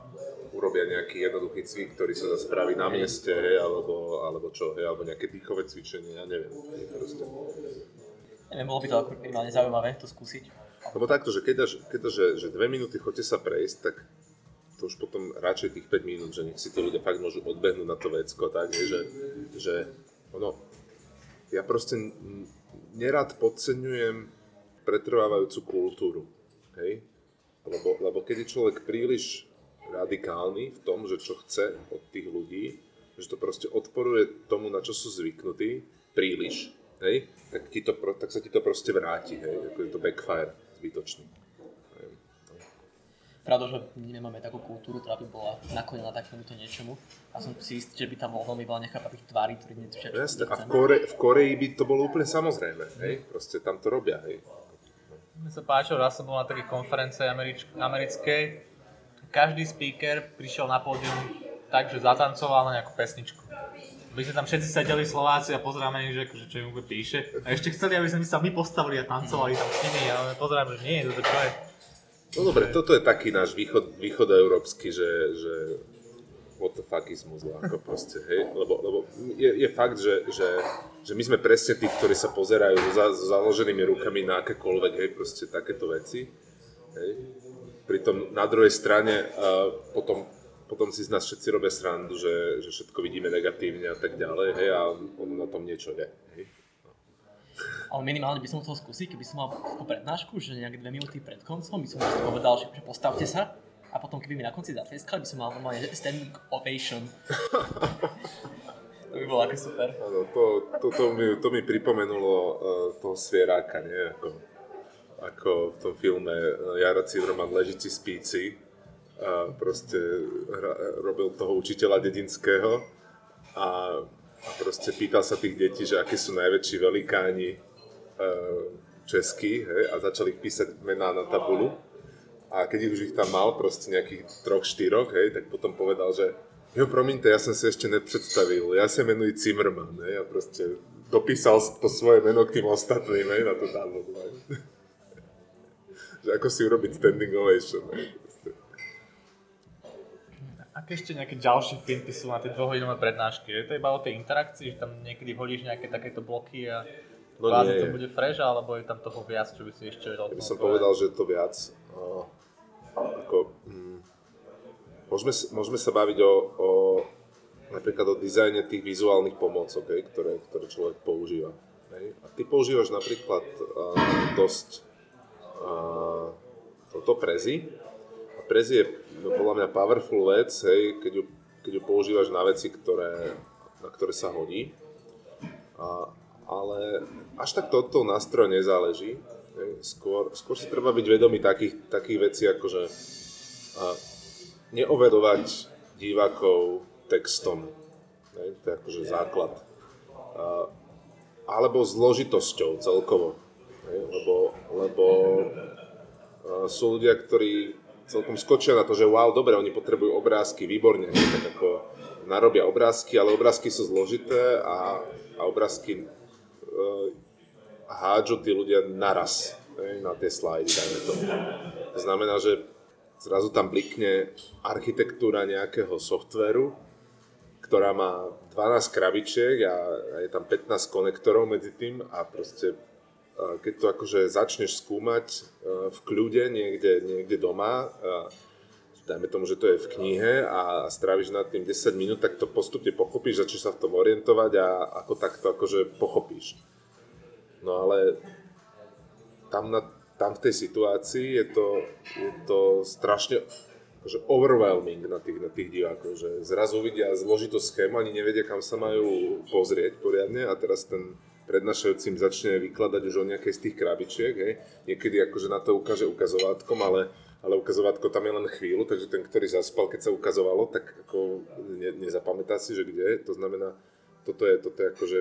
urobia nejaký jednoduchý cvik, ktorý sa dá spraviť na mieste, hej, alebo, alebo čo, hej, alebo nejaké dýchové cvičenie, ja neviem. Proste. Neviem, bolo by to minimálne zaujímavé to skúsiť. Lebo takto, že keď, dáš, keď dáš, že, že dve minúty chodte sa prejsť, tak to už potom radšej tých 5 minút, že nech si tí ľudia fakt môžu odbehnúť na to vecko, tak, hej, že, že ono, ja proste nerad podceňujem pretrvávajúcu kultúru, hej, lebo, lebo keď je človek príliš radikálny v tom, že čo chce od tých ľudí, že to proste odporuje tomu, na čo sú zvyknutí, príliš, hej, tak, ti to, tak sa ti to proste vráti, hej, ako je to backfire zbytočný. Pravda, že my nemáme takú kultúru, ktorá by bola naklonená takémuto niečomu. A som si istý, že by tam veľmi veľa nechápavých tvári, ktorí netušia, čo Jasne, a v, Kore, v Koreji by to bolo úplne samozrejme, hej, proste tam to robia, hej. Mne sa páčilo, raz som bol na takej konferencii američ- americkej, každý speaker prišiel na pódium tak, že zatancoval na nejakú pesničku. My sme tam všetci sedeli Slováci a pozeráme, že, akože, čo im píše. A ešte chceli, aby sme sa my postavili a tancovali tam s nimi, ale pozerám, že nie, toto čo je. No dobre, toto je taký náš východ, východoeurópsky, že, že what the fuckizmus, ako proste, hej, lebo, lebo je, je fakt, že, že, že my sme presne tí, ktorí sa pozerajú so, za, so založenými rukami na akékoľvek, hej, proste takéto veci, hej. Pritom na druhej strane uh, potom, potom si z nás všetci robia srandu, že, že všetko vidíme negatívne a tak ďalej, hej, a on na tom niečo je. Hej. Ale minimálne by som chcel skúsiť, keby som mal prednášku, že nejak dve minúty pred koncom by som povedal, že postavte sa a potom keby mi na konci zatleskali, by som mal normálne standing ovation. to by bolo ako super. Ano, to, to, to, mi, to mi pripomenulo uh, toho svieráka, nie? Ako ako v tom filme eh, Jara Civrman Ležici spíci a proste hra, robil toho učiteľa dedinského a, a proste pýtal sa tých detí, že aké sú najväčší velikáni uh, českí a začali ich písať mená na tabulu a keď už ich tam mal, proste nejakých troch, štyroch, hej, tak potom povedal, že jo, promiňte, ja som si ešte nepredstavil, ja sa menuji Zimmerman, hej, a proste dopísal to svoje meno k tým ostatným, hej, na tú tabulu. Hej že ako si urobiť standing ovation. Aké ešte nejaké ďalšie finty sú na tie dvohodinové prednášky? Je to iba o tej interakcii, že tam niekedy hodíš nejaké takéto bloky a no nie. to bude fresh, alebo je tam toho viac, čo by si ešte vedel? Ja by som povedal, že je to viac. O, ako, hm, môžeme, môžeme sa baviť o, o napríklad o dizajne tých vizuálnych pomôcok, ktoré, ktoré človek používa. Hej. A ty používaš napríklad uh, dosť toto Prezi. A Prezi je no, podľa mňa powerful vec, hej, keď ju, keď ju používaš na veci, ktoré, na ktoré sa hodí. A, ale až tak to od toho nástroja nezáleží. Hej. Skôr, skôr si treba byť vedomý takých, takých vecí, ako že a, neovedovať divákov textom. Hej. To je akože základ. A, alebo zložitosťou celkovo. Lebo, lebo uh, sú ľudia, ktorí celkom skočia na to, že wow, dobre, oni potrebujú obrázky, výborne, tak ako narobia obrázky, ale obrázky sú zložité a, a obrázky uh, hádžu tí ľudia naraz na tie slajdy, dajme to. To znamená, že zrazu tam blikne architektúra nejakého softveru, ktorá má 12 krabičiek a je tam 15 konektorov medzi tým a proste keď to akože začneš skúmať e, v kľude niekde, niekde doma, dajme tomu, že to je v knihe a stráviš nad tým 10 minút, tak to postupne pochopíš, začneš sa v tom orientovať a ako takto akože pochopíš. No ale tam, na, tam v tej situácii je to, je to strašne akože overwhelming na tých, na tých divákov, že zrazu vidia zložitú schému, ani nevedia, kam sa majú pozrieť poriadne a teraz ten prednášajúcim začne vykladať už o nejakej z tých krabičiek, hej. Niekedy akože na to ukáže ukazovátkom, ale ale ukazovatko tam je len chvíľu, takže ten, ktorý zaspal, keď sa ukazovalo, tak ako ne, nezapamätá si, že kde. To znamená, toto je, toto je akože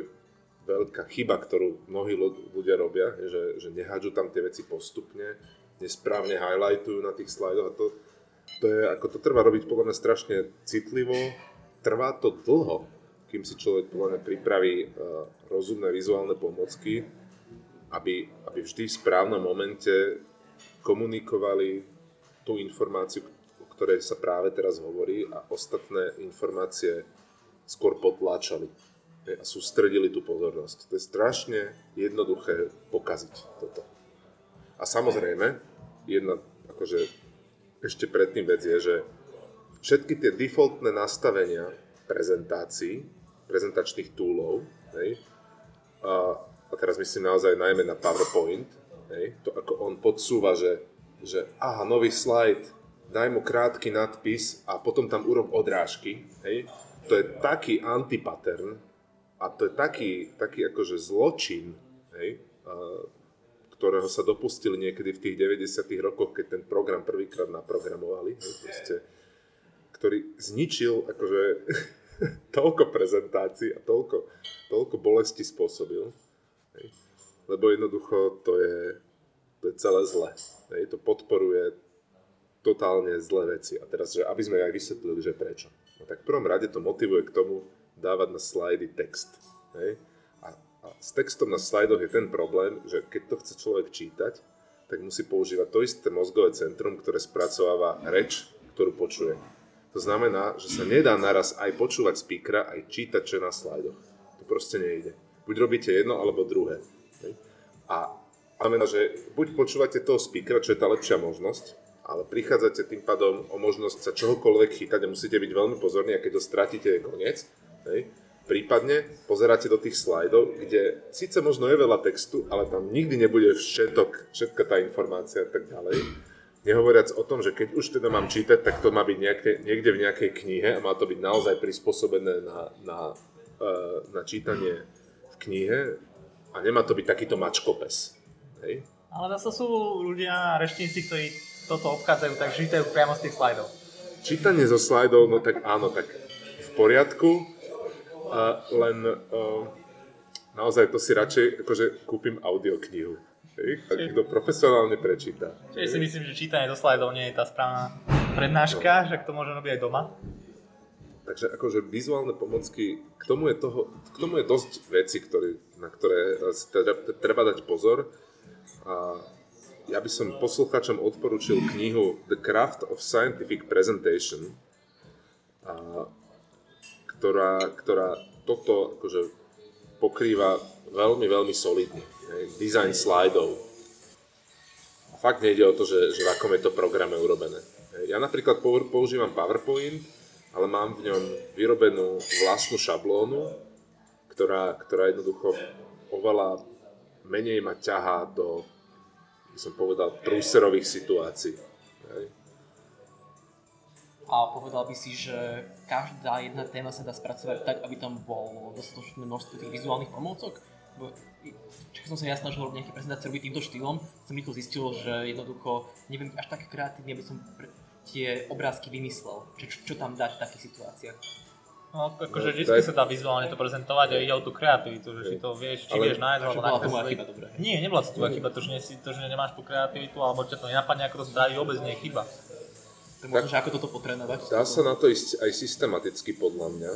veľká chyba, ktorú mnohí ľudia robia, že, že nehádžu tam tie veci postupne, nesprávne highlightujú na tých slajdoch a to, to je, ako to trvá robiť podľa mňa strašne citlivo, trvá to dlho, kým si človek podľa mňa pripraví uh, rozumné vizuálne pomocky, aby, aby vždy v správnom momente komunikovali tú informáciu, o ktorej sa práve teraz hovorí a ostatné informácie skôr potláčali a sústredili tú pozornosť. To je strašne jednoduché pokaziť toto. A samozrejme, jedna akože ešte predtým vec je, že všetky tie defaultné nastavenia prezentácií, prezentačných túlov, hej, a, a teraz myslím naozaj najmä na PowerPoint, hej, to ako on podsúva, že, že aha, nový slajd, daj mu krátky nadpis a potom tam urob odrážky, hej, to je taký antipattern, a to je taký, taký akože zločin, hej, a, ktorého sa dopustili niekedy v tých 90 rokoch, keď ten program prvýkrát naprogramovali, hej, proste, ktorý zničil akože toľko prezentácií a toľko, toľko bolesti spôsobil, hej, lebo jednoducho to je, to je celé zle. Hej, to podporuje totálne zlé veci. A teraz, že aby sme aj vysvetlili, že prečo. No tak v prvom rade to motivuje k tomu, dávať na slajdy text. Hej? A, a s textom na slajdoch je ten problém, že keď to chce človek čítať, tak musí používať to isté mozgové centrum, ktoré spracováva reč, ktorú počuje. To znamená, že sa nedá naraz aj počúvať speakera, aj čítať, čo je na slajdoch. To proste nejde. Buď robíte jedno, alebo druhé. A znamená, že buď počúvate toho speakera, čo je tá lepšia možnosť, ale prichádzate tým pádom o možnosť sa čohokoľvek chytať a musíte byť veľmi pozorní a keď to stratíte je koniec. Hej. Prípadne pozeráte do tých slajdov, kde síce možno je veľa textu, ale tam nikdy nebude všetok, všetka tá informácia a tak ďalej. Nehovoriac o tom, že keď už teda mám čítať, tak to má byť nejaké, niekde v nejakej knihe a má to byť naozaj prispôsobené na, na, uh, na čítanie v knihe a nemá to byť takýto mačkopes. Hej? Ale zase sú ľudia, reštníci, ktorí toto obchádzajú, tak čítajú priamo z tých slajdov. Čítanie zo slajdov, no tak áno, tak v poriadku, a len uh, naozaj to si radšej akože kúpim audioknihu. Tak kto profesionálne prečíta. Čiže si myslím, že čítanie do slajdov nie je tá správna prednáška, no. že to môže robiť aj doma. Takže akože vizuálne pomocky, k tomu je, toho, k tomu je dosť veci, ktoré, na ktoré si teda, treba dať pozor. A ja by som poslucháčom odporučil knihu The Craft of Scientific Presentation. A ktorá, ktorá toto akože pokrýva veľmi, veľmi solidne. Design slajdov. Fakt nejde o to, že, že v akom je to programe urobené. Ja napríklad používam PowerPoint, ale mám v ňom vyrobenú vlastnú šablónu, ktorá, ktorá jednoducho oveľa menej ma ťahá do, by som povedal, prúserových situácií. A povedal by si, že každá jedna téma sa dá spracovať tak, aby tam bolo dostatočné množstvo tých vizuálnych pomôcok? Keď som sa ja snažil robiť nejaké prezentácie robiť týmto štýlom, som rýchlo zistil, že jednoducho neviem až tak kreatívne, aby som tie obrázky vymyslel, čo, čo tam dať v takých situáciách. No, akože no, vždy sa dá vizuálne to prezentovať a ide o tú kreativitu, že si to vieš, či ale, vieš nájsť alebo bola to moja chyba, dobre. Nie, nebola to tvoja chyba, to, že, nie si, to, že nemáš tú kreativitu, alebo ťa to nenapadne, ako to spraví, vôbec nie je chyba. To možno, že ako toto potrénovať? Dá sa na to ísť aj systematicky podľa mňa.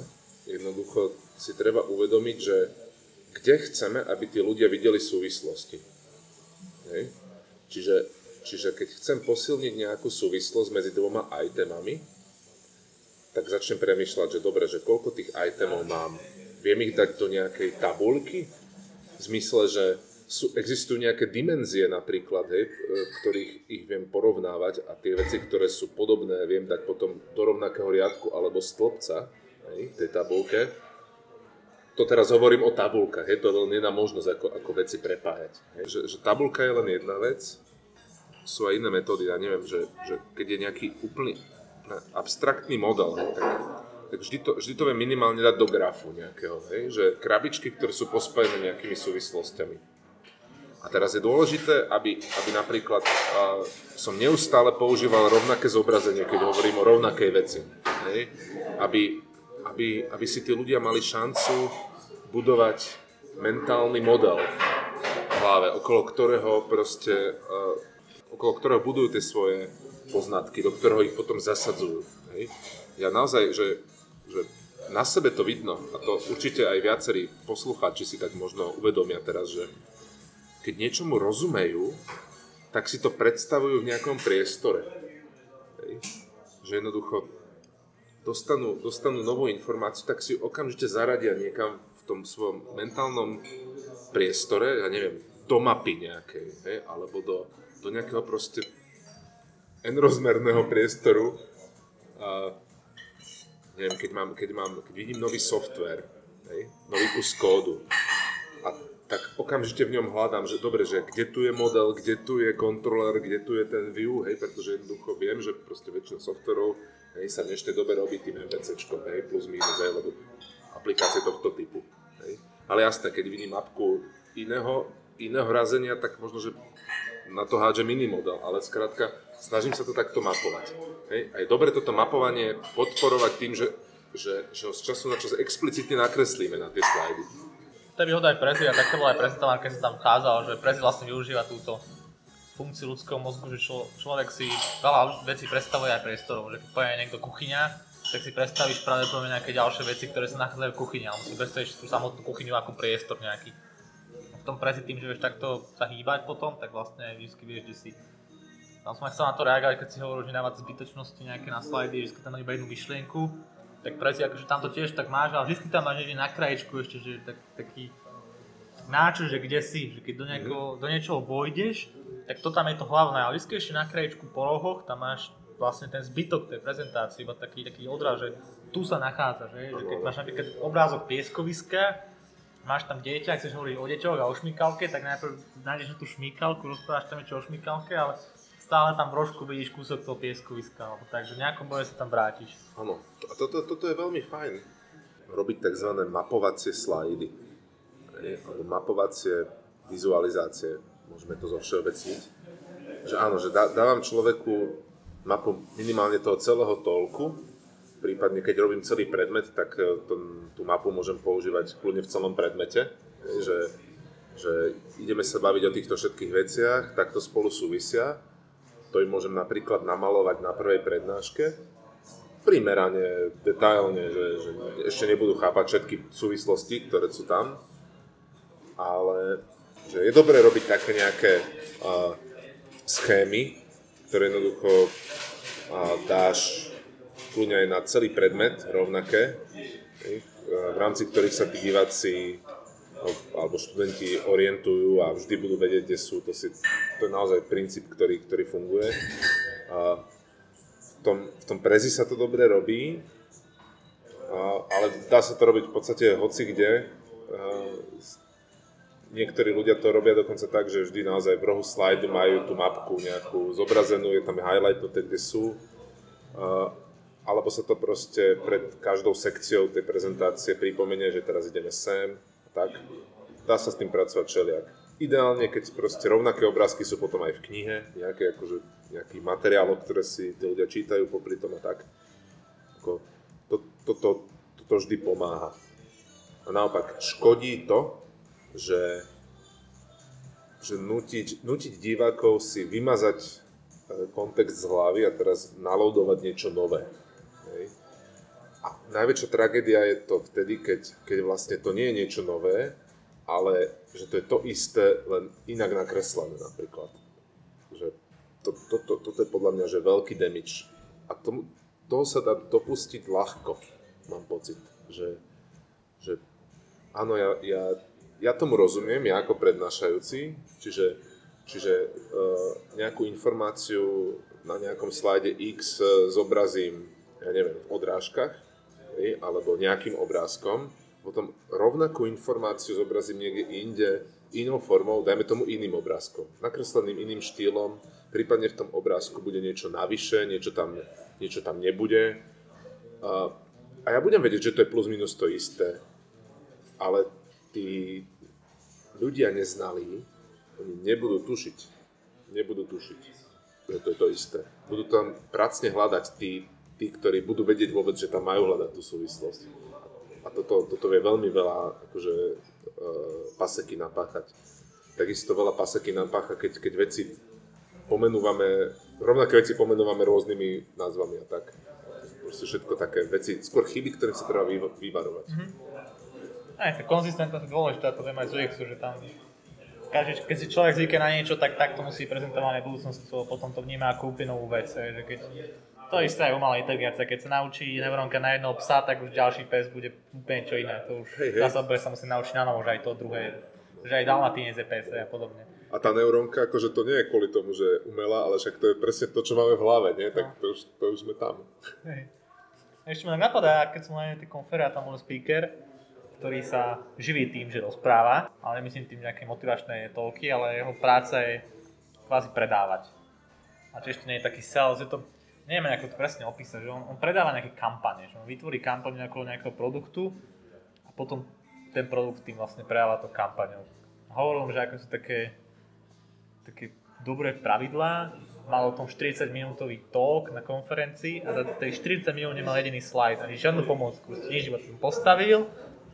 Jednoducho si treba uvedomiť, že kde chceme, aby tí ľudia videli súvislosti. Hej? Čiže, čiže keď chcem posilniť nejakú súvislosť medzi dvoma itemami, tak začnem premýšľať, že dobre, že koľko tých itemov mám. Viem ich dať do nejakej tabulky? V zmysle, že sú, existujú nejaké dimenzie napríklad, hej, v ktorých ich viem porovnávať a tie veci, ktoré sú podobné, viem dať potom do rovnakého riadku alebo stĺpca hej, tej tabulke. To teraz hovorím o tabulkách, hej, to len jedna možnosť, ako, ako veci prepájať. Hej. Že, že tabulka je len jedna vec, sú aj iné metódy, ja neviem, že, že keď je nejaký úplný abstraktný model, hej, tak tak vždy to, vždy to viem minimálne dať do grafu nejakého, hej? že krabičky, ktoré sú pospojené nejakými súvislostiami A teraz je dôležité, aby, aby napríklad uh, som neustále používal rovnaké zobrazenie, keď hovorím o rovnakej veci. Hej? Aby, aby, aby si tí ľudia mali šancu budovať mentálny model v hlave, okolo ktorého proste, uh, okolo ktorého budujú tie svoje poznatky, do ktorého ich potom zasadzujú. Hej? Ja naozaj, že, že na sebe to vidno, a to určite aj viacerí poslucháči si tak možno uvedomia teraz, že keď niečomu rozumejú, tak si to predstavujú v nejakom priestore. Hej. Že jednoducho dostanú, dostanú novú informáciu, tak si okamžite zaradia niekam v tom svojom mentálnom priestore, ja neviem, do mapy nejakej, hej, alebo do, do nejakého proste n-rozmerného priestoru. A, neviem, keď, mám, keď, mám, keď vidím nový software, hej, nový kus kódu, tak okamžite v ňom hľadám, že dobre, že kde tu je model, kde tu je kontroler, kde tu je ten view, hej, pretože jednoducho viem, že proste väčšina softverov hej, sa v dobe robí tým MVCčkom, hej, plus minus, hej, lebo aplikácie tohto typu. Hej. Ale jasné, keď vidím mapku iného, iného razenia, tak možno, že na to hádžem iný model, ale skrátka snažím sa to takto mapovať. Hej. A je dobre toto mapovanie podporovať tým, že, že, že z času na čas explicitne nakreslíme na tie slajdy to je výhoda aj Prezi, a tak to bol aj prezentované, keď sa tam kázal, že Prezi vlastne využíva túto funkciu ľudského mozgu, že člo, človek si veľa vecí predstavuje aj priestorov, že keď povie niekto kuchyňa, tak si predstavíš pravdepodobne nejaké ďalšie veci, ktoré sa nachádzajú v kuchyni, alebo si predstavíš tú samotnú kuchyňu ako priestor nejaký. V tom Prezi tým, že vieš takto sa hýbať potom, tak vlastne vždy vieš, kde si. Tam som aj chcel na to reagovať, keď si hovoril, že dávať zbytočnosti nejaké na slajdy, že tam iba jednu myšlienku, tak presne akože tam to tiež tak máš, ale vždy tam máš na krajičku ešte, že tak, taký náčo, že kde si, že keď do, nejako, do niečoho vojdeš, tak to tam je to hlavné, ale vždy ešte na krajičku po rohoch, tam máš vlastne ten zbytok tej prezentácie, iba taký, taký odraz, že tu sa nachádza, že, že keď máš napríklad obrázok pieskoviska, máš tam dieťa, chceš hovoriť o deťoch a o šmíkalke, tak najprv nájdeš na tú šmíkalku, rozprávaš tam niečo o šmíkalke, ale stále tam v rožku vidíš kúsok toho pieskoviska, alebo tak, že v nejakom boje sa tam vrátiš. Áno, a toto, toto je veľmi fajn. Robiť tzv. mapovacie slajdy, alebo mapovacie vizualizácie, môžeme to zovšeobecniť. Že áno, že dá, dávam človeku mapu minimálne toho celého tolku, prípadne keď robím celý predmet, tak e, to, tú mapu môžem používať kľudne v celom predmete, že, že ideme sa baviť o týchto všetkých veciach, takto spolu súvisia to im môžem napríklad namalovať na prvej prednáške, primerane, detailne, že, že ešte nebudú chápať všetky súvislosti, ktoré sú tam, ale že je dobré robiť také nejaké uh, schémy, ktoré jednoducho uh, dáš kľudne aj na celý predmet rovnaké, v rámci ktorých sa tí diváci alebo študenti orientujú a vždy budú vedieť, kde sú. To, si, to je naozaj princíp, ktorý, ktorý funguje. A v, tom, v tom prezi sa to dobre robí, a, ale dá sa to robiť v podstate hoci kde. Niektorí ľudia to robia dokonca tak, že vždy naozaj v rohu slajdu majú tú mapku nejakú zobrazenú, je tam highlight, kde sú. A, alebo sa to proste pred každou sekciou tej prezentácie pripomenie, že teraz ideme sem, tak dá sa s tým pracovať všelijak. Ideálne, keď proste rovnaké obrázky sú potom aj v knihe, nejaké akože, nejaký materiálov, ktoré si ľudia čítajú popri tom a tak. Ako, to, to, to, to, to vždy pomáha. A naopak, škodí to, že, že nutiť, nutiť divákov si vymazať e, kontext z hlavy a teraz naloadovať niečo nové. Najväčšia tragédia je to vtedy, keď, keď vlastne to nie je niečo nové, ale že to je to isté, len inak nakreslené napríklad. Že to, to, to, toto je podľa mňa že veľký damage. A tomu, toho sa dá dopustiť ľahko, mám pocit. Že, že áno, ja, ja, ja tomu rozumiem, ja ako prednášajúci, čiže, čiže uh, nejakú informáciu na nejakom slajde X uh, zobrazím, ja neviem, v odrážkach, alebo nejakým obrázkom, potom rovnakú informáciu zobrazím niekde inde, inou formou, dajme tomu iným obrázkom, nakresleným iným štýlom, prípadne v tom obrázku bude niečo navyše, niečo tam, niečo tam nebude. A, a ja budem vedieť, že to je plus minus to isté, ale tí ľudia neznali oni nebudú tušiť. Nebudú tušiť. Je to, je to isté. Budú tam pracne hľadať tí, tí, ktorí budú vedieť vôbec, že tam majú hľadať tú súvislosť. A toto, toto vie veľmi veľa akože, uh, paseky napáchať. Takisto veľa paseky napácha, keď, keď veci pomenúvame, rovnaké veci pomenúvame rôznymi názvami a tak. Proste všetko také veci, skôr chyby, ktoré sa treba vyvarovať. Mm-hmm. Aj tá konzistentnosť je dôležitá, to viem aj z UX, že tam každý, keď si človek zvykne na niečo, tak takto musí prezentovať aj budúcnosť, potom to vníma ako úplne novú vec. Že keď, to isté aj umalá inteligencia, keď sa naučí neurónka na jedného psa, tak už ďalší pes bude úplne čo iné. To už hej, hej. sa sa musí naučiť na novo, že aj to druhé, že aj dalmatínec je pes a podobne. A tá neurónka, akože to nie je kvôli tomu, že je umelá, ale však to je presne to, čo máme v hlave, nie? Tak to už, to už sme tam. Hej. Ešte ma napadá, keď som na tej konferácii tam bol speaker, ktorý sa živí tým, že rozpráva, ale nemyslím tým nejaké motivačné toľky, ale jeho práca je kvázi predávať. A či ešte nie je taký sales, je to, neviem ako to presne opísať, že on, on predáva nejaké kampane, že on vytvorí kampaň nejakého, nejakého produktu a potom ten produkt tým vlastne predáva to kampaňou. Hovorím, že ako sú také, také dobré pravidlá, mal o tom 40 minútový talk na konferencii a za tej 40 minút nemal jediný slide, ani žiadnu pomôcku, nič iba postavil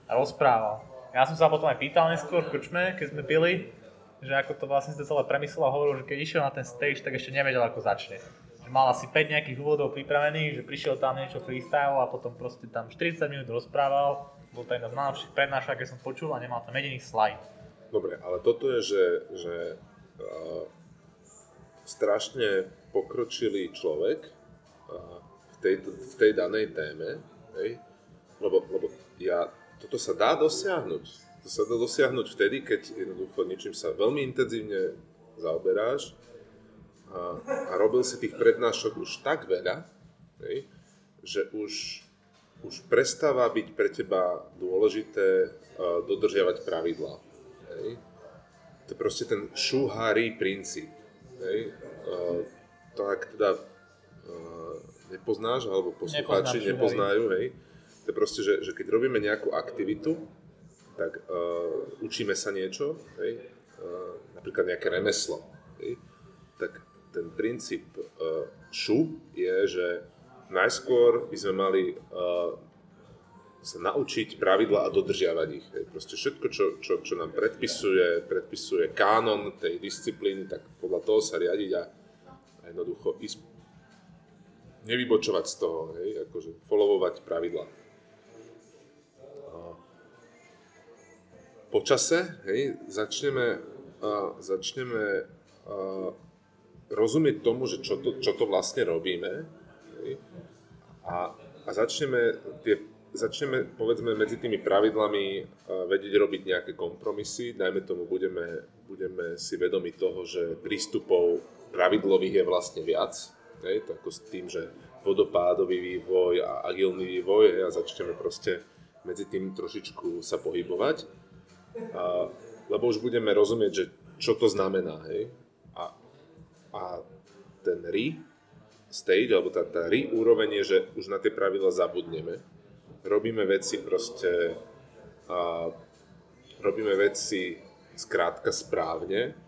a rozprával. Ja som sa potom aj pýtal neskôr v krčme, keď sme pili, že ako to vlastne to celé premyslel a hovoril, že keď išiel na ten stage, tak ešte nevedel, ako začne. Mal asi 5 nejakých úvodov pripravených, že prišiel tam niečo freestyle a potom proste tam 40 minút rozprával. Bol to jedna z najlepších prednášok, aké som počul a nemal tam jediný slide. Dobre, ale toto je, že, že uh, strašne pokročilý človek uh, v, tej, v tej danej téme, hej? Lebo, lebo ja toto sa dá dosiahnuť. To sa dá dosiahnuť vtedy, keď jednoducho niečím sa veľmi intenzívne zaoberáš a, a robil si tých prednášok už tak veľa, hej, že už, už prestáva byť pre teba dôležité uh, dodržiavať pravidlá. Hej. To je proste ten šuhári princíp. Hej. Uh, to ak teda uh, nepoznáš, alebo poslucháči nepoznajú, hej, to je proste, že, že keď robíme nejakú aktivitu, tak uh, učíme sa niečo, hej, uh, napríklad nejaké remeslo, hej, tak ten princíp uh, šu je, že najskôr by sme mali uh, sa naučiť pravidla a dodržiavať ich. Hej. Proste všetko, čo, čo, čo nám predpisuje, predpisuje kánon tej disciplíny, tak podľa toho sa riadiť a, jednoducho ísť, nevybočovať z toho, hej, akože followovať pravidla. počase hej, začneme, uh, začneme uh, rozumieť tomu, že čo to, čo to vlastne robíme a, a začneme, tie, začneme povedzme medzi tými pravidlami uh, vedieť robiť nejaké kompromisy, dajme tomu budeme, budeme si vedomi toho, že prístupov pravidlových je vlastne viac, hej, to ako s tým, že vodopádový vývoj a agilný vývoj a začneme proste medzi tým trošičku sa pohybovať a, lebo už budeme rozumieť, že čo to znamená, hej. A, ten re stage, alebo tá, tá re úroveň je, že už na tie pravidla zabudneme. Robíme veci proste, a, robíme veci skrátka správne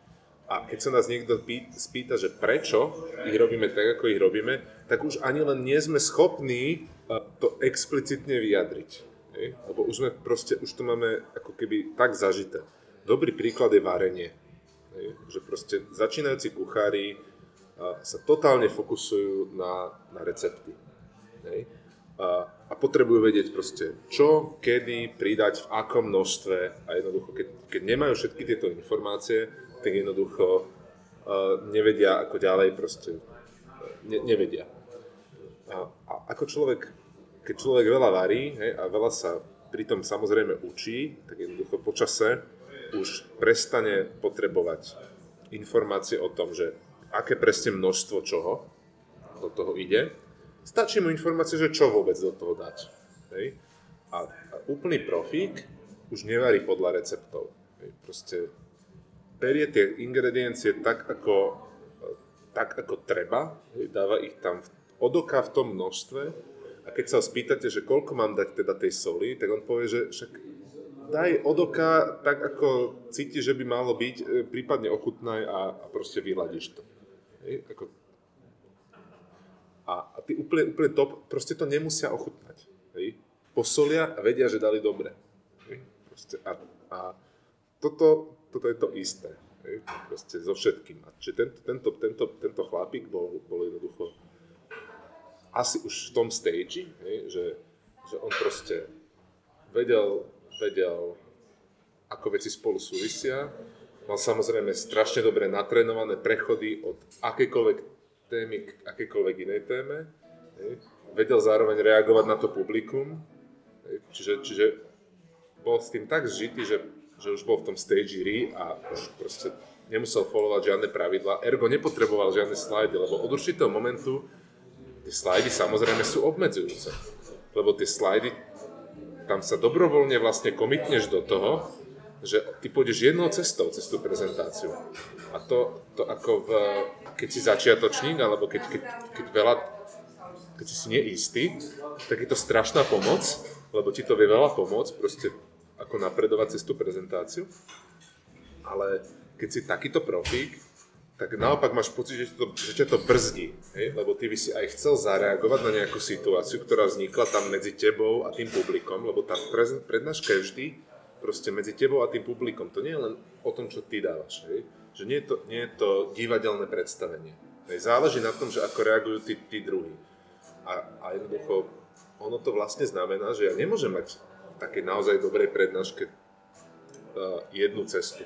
a keď sa nás niekto spýta, že prečo ich robíme tak, ako ich robíme, tak už ani len nie sme schopní to explicitne vyjadriť. Lebo už sme proste, už to máme ako keby tak zažité. Dobrý príklad je varenie. Hej? Že proste začínajúci kuchári sa totálne fokusujú na, na recepty. Hej? A, a potrebujú vedieť proste, čo, kedy, pridať, v akom množstve a jednoducho, keď, keď nemajú všetky tieto informácie, tak jednoducho uh, nevedia ako ďalej proste, ne, nevedia. A, a ako človek keď človek veľa varí hej, a veľa sa pritom samozrejme učí, tak jednoducho počase už prestane potrebovať informácie o tom, že aké presne množstvo čoho do toho ide. Stačí mu informácie, že čo vôbec do toho dať. Hej. A, a úplný profík už nevarí podľa receptov. Hej. Proste berie tie ingrediencie tak, ako, tak, ako treba, hej. dáva ich tam odoká v tom množstve a keď sa ho spýtate, že koľko mám dať teda tej soli, tak on povie, že však daj od oka tak, ako cítiš, že by malo byť, e, prípadne ochutnaj a, a proste vyladíš to. Hej, ako... A, a ty úplne, úplne top, proste to nemusia ochutnať. Hej. Posolia a vedia, že dali dobre. Hej. A, a toto, toto je to isté. Hej. Proste so všetkým. A čiže tento, tento, tento, tento chlapík bol, bol jednoducho asi už v tom stage, hej, že, že on proste vedel vedel, ako veci spolu súvisia. Mal samozrejme strašne dobre natrénované prechody od akékoľvek témy k akékoľvek inej téme. Vedel zároveň reagovať na to publikum. Čiže, čiže bol s tým tak zžitý, že, že už bol v tom stage re a už proste nemusel followovať žiadne pravidlá. Ergo nepotreboval žiadne slajdy, lebo od určitého momentu tie slajdy samozrejme sú obmedzujúce. Lebo tie slajdy tam sa dobrovoľne vlastne komitneš do toho, že ty pôjdeš jednou cestou cez tú prezentáciu. A to, to ako v, keď si začiatočník, alebo keď, keď, keď veľa, keď si neistý, tak je to strašná pomoc, lebo ti to vie veľa pomôcť, proste ako napredovať cez tú prezentáciu. Ale keď si takýto profík, tak naopak máš pocit, že, to, že ťa to brzdí, hej? lebo ty by si aj chcel zareagovať na nejakú situáciu, ktorá vznikla tam medzi tebou a tým publikom, lebo tá prednáška je vždy proste medzi tebou a tým publikom. To nie je len o tom, čo ty dávaš, hej? že nie je, to, nie je to divadelné predstavenie. Hej? Záleží na tom, že ako reagujú tí, tí druhí. A, a jednoducho, ono to vlastne znamená, že ja nemôžem mať v takej naozaj dobrej prednáške uh, jednu cestu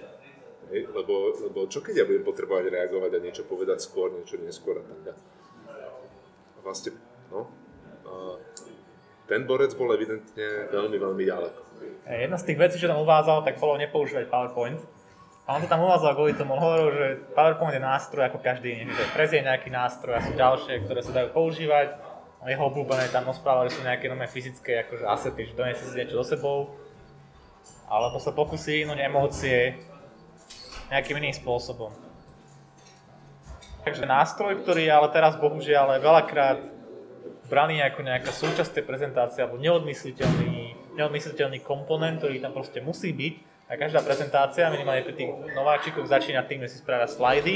Hej? Lebo, lebo čo keď ja budem potrebovať reagovať a niečo povedať skôr, niečo neskôr a tak. Vlastne, no, a ten borec bol evidentne veľmi, veľmi ďaleko. Jedna z tých vecí, čo tam uvádzal, tak bolo nepoužívať PowerPoint. A on to tam uvádzal kvôli tomu, on hovoril, že PowerPoint je nástroj ako každý iný, že Prez je nejaký nástroj a sú ďalšie, ktoré sa dajú používať. A jeho obľúbené tam rozprával, sú nejaké nové fyzické akože asety, že donesie si niečo do sebou, alebo sa pokusí inúť emócie, nejakým iným spôsobom. Takže nástroj, ktorý ale teraz bohužiaľ veľakrát braný ako nejaká súčasť tej prezentácie alebo neodmysliteľný, neodmysliteľný komponent, ktorý tam proste musí byť. A každá prezentácia, minimálne pri tých nováčikoch, začína tým, že si spravia slajdy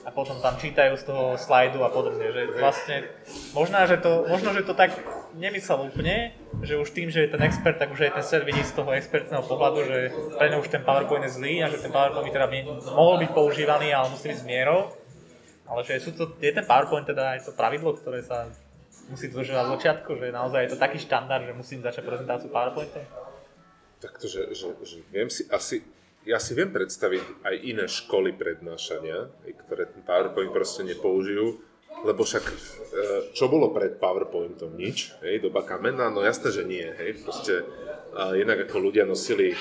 a potom tam čítajú z toho slajdu a podobne. Že vlastne, možno, že to, možno, že to tak nemyslel úplne, že už tým, že je ten expert, tak už aj ten svet vidí z toho expertného pohľadu, že pre už ten PowerPoint je zlý a že ten PowerPoint by teda by mohol byť používaný, ale musí byť s mierou. Ale že sú to, je ten PowerPoint teda aj to pravidlo, ktoré sa musí dodržovať od začiatku, že naozaj je to taký štandard, že musím začať prezentáciu PowerPointom? Takto, že, že, že viem si asi, ja si viem predstaviť aj iné školy prednášania, ktoré ten PowerPoint proste nepoužijú, lebo však, e, čo bolo pred PowerPointom? Nič, hej, doba kamená, no jasné, že nie, hej, proste jednak ako ľudia nosili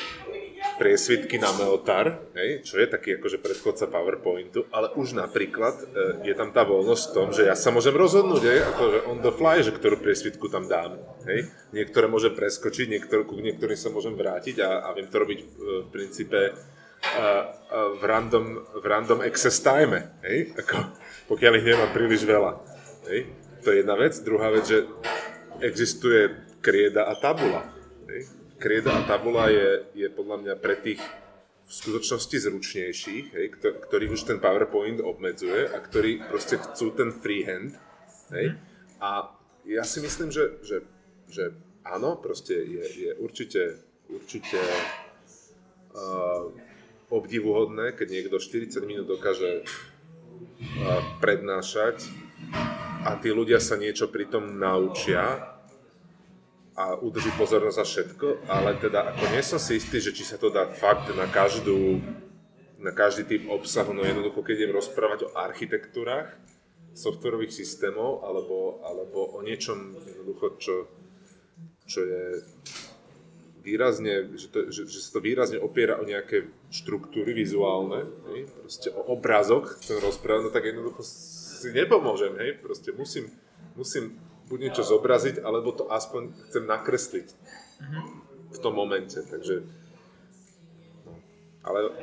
priesvitky na Meotar, hej, čo je taký akože predchodca PowerPointu, ale už napríklad e, je tam tá voľnosť v tom, že ja sa môžem rozhodnúť, hej, akože on the fly, že ktorú priesvitku tam dám, hej. Niektoré môžem preskočiť, niektoré, ku niektorým sa môžem vrátiť a, a viem to robiť e, v princípe v random, v random access time, hej, ako pokiaľ ich nemá príliš veľa. Hej? To je jedna vec. Druhá vec, že existuje krieda a tabula. Hej? Krieda a tabula je, je podľa mňa pre tých v skutočnosti zručnejších, hej, ktorých už ten PowerPoint obmedzuje a ktorí proste chcú ten freehand. Hej? A ja si myslím, že, že, že áno, proste je, je určite, určite uh, obdivuhodné, keď niekto 40 minút dokáže prednášať a tí ľudia sa niečo pri tom naučia a udrží pozornosť za všetko, ale teda ako nie som si istý, že či sa to dá fakt na každú na každý typ obsahu, no jednoducho keď idem rozprávať o architektúrach softwarových systémov alebo, alebo o niečom jednoducho, čo, čo je výrazne, že, to, že, že sa to výrazne opiera o nejaké štruktúry vizuálne, hej? proste o obrázok chcem rozprávať, no tak jednoducho si nepomôžem, hej? proste musím, musím buď niečo zobraziť, alebo to aspoň chcem nakresliť v tom momente, takže no. ale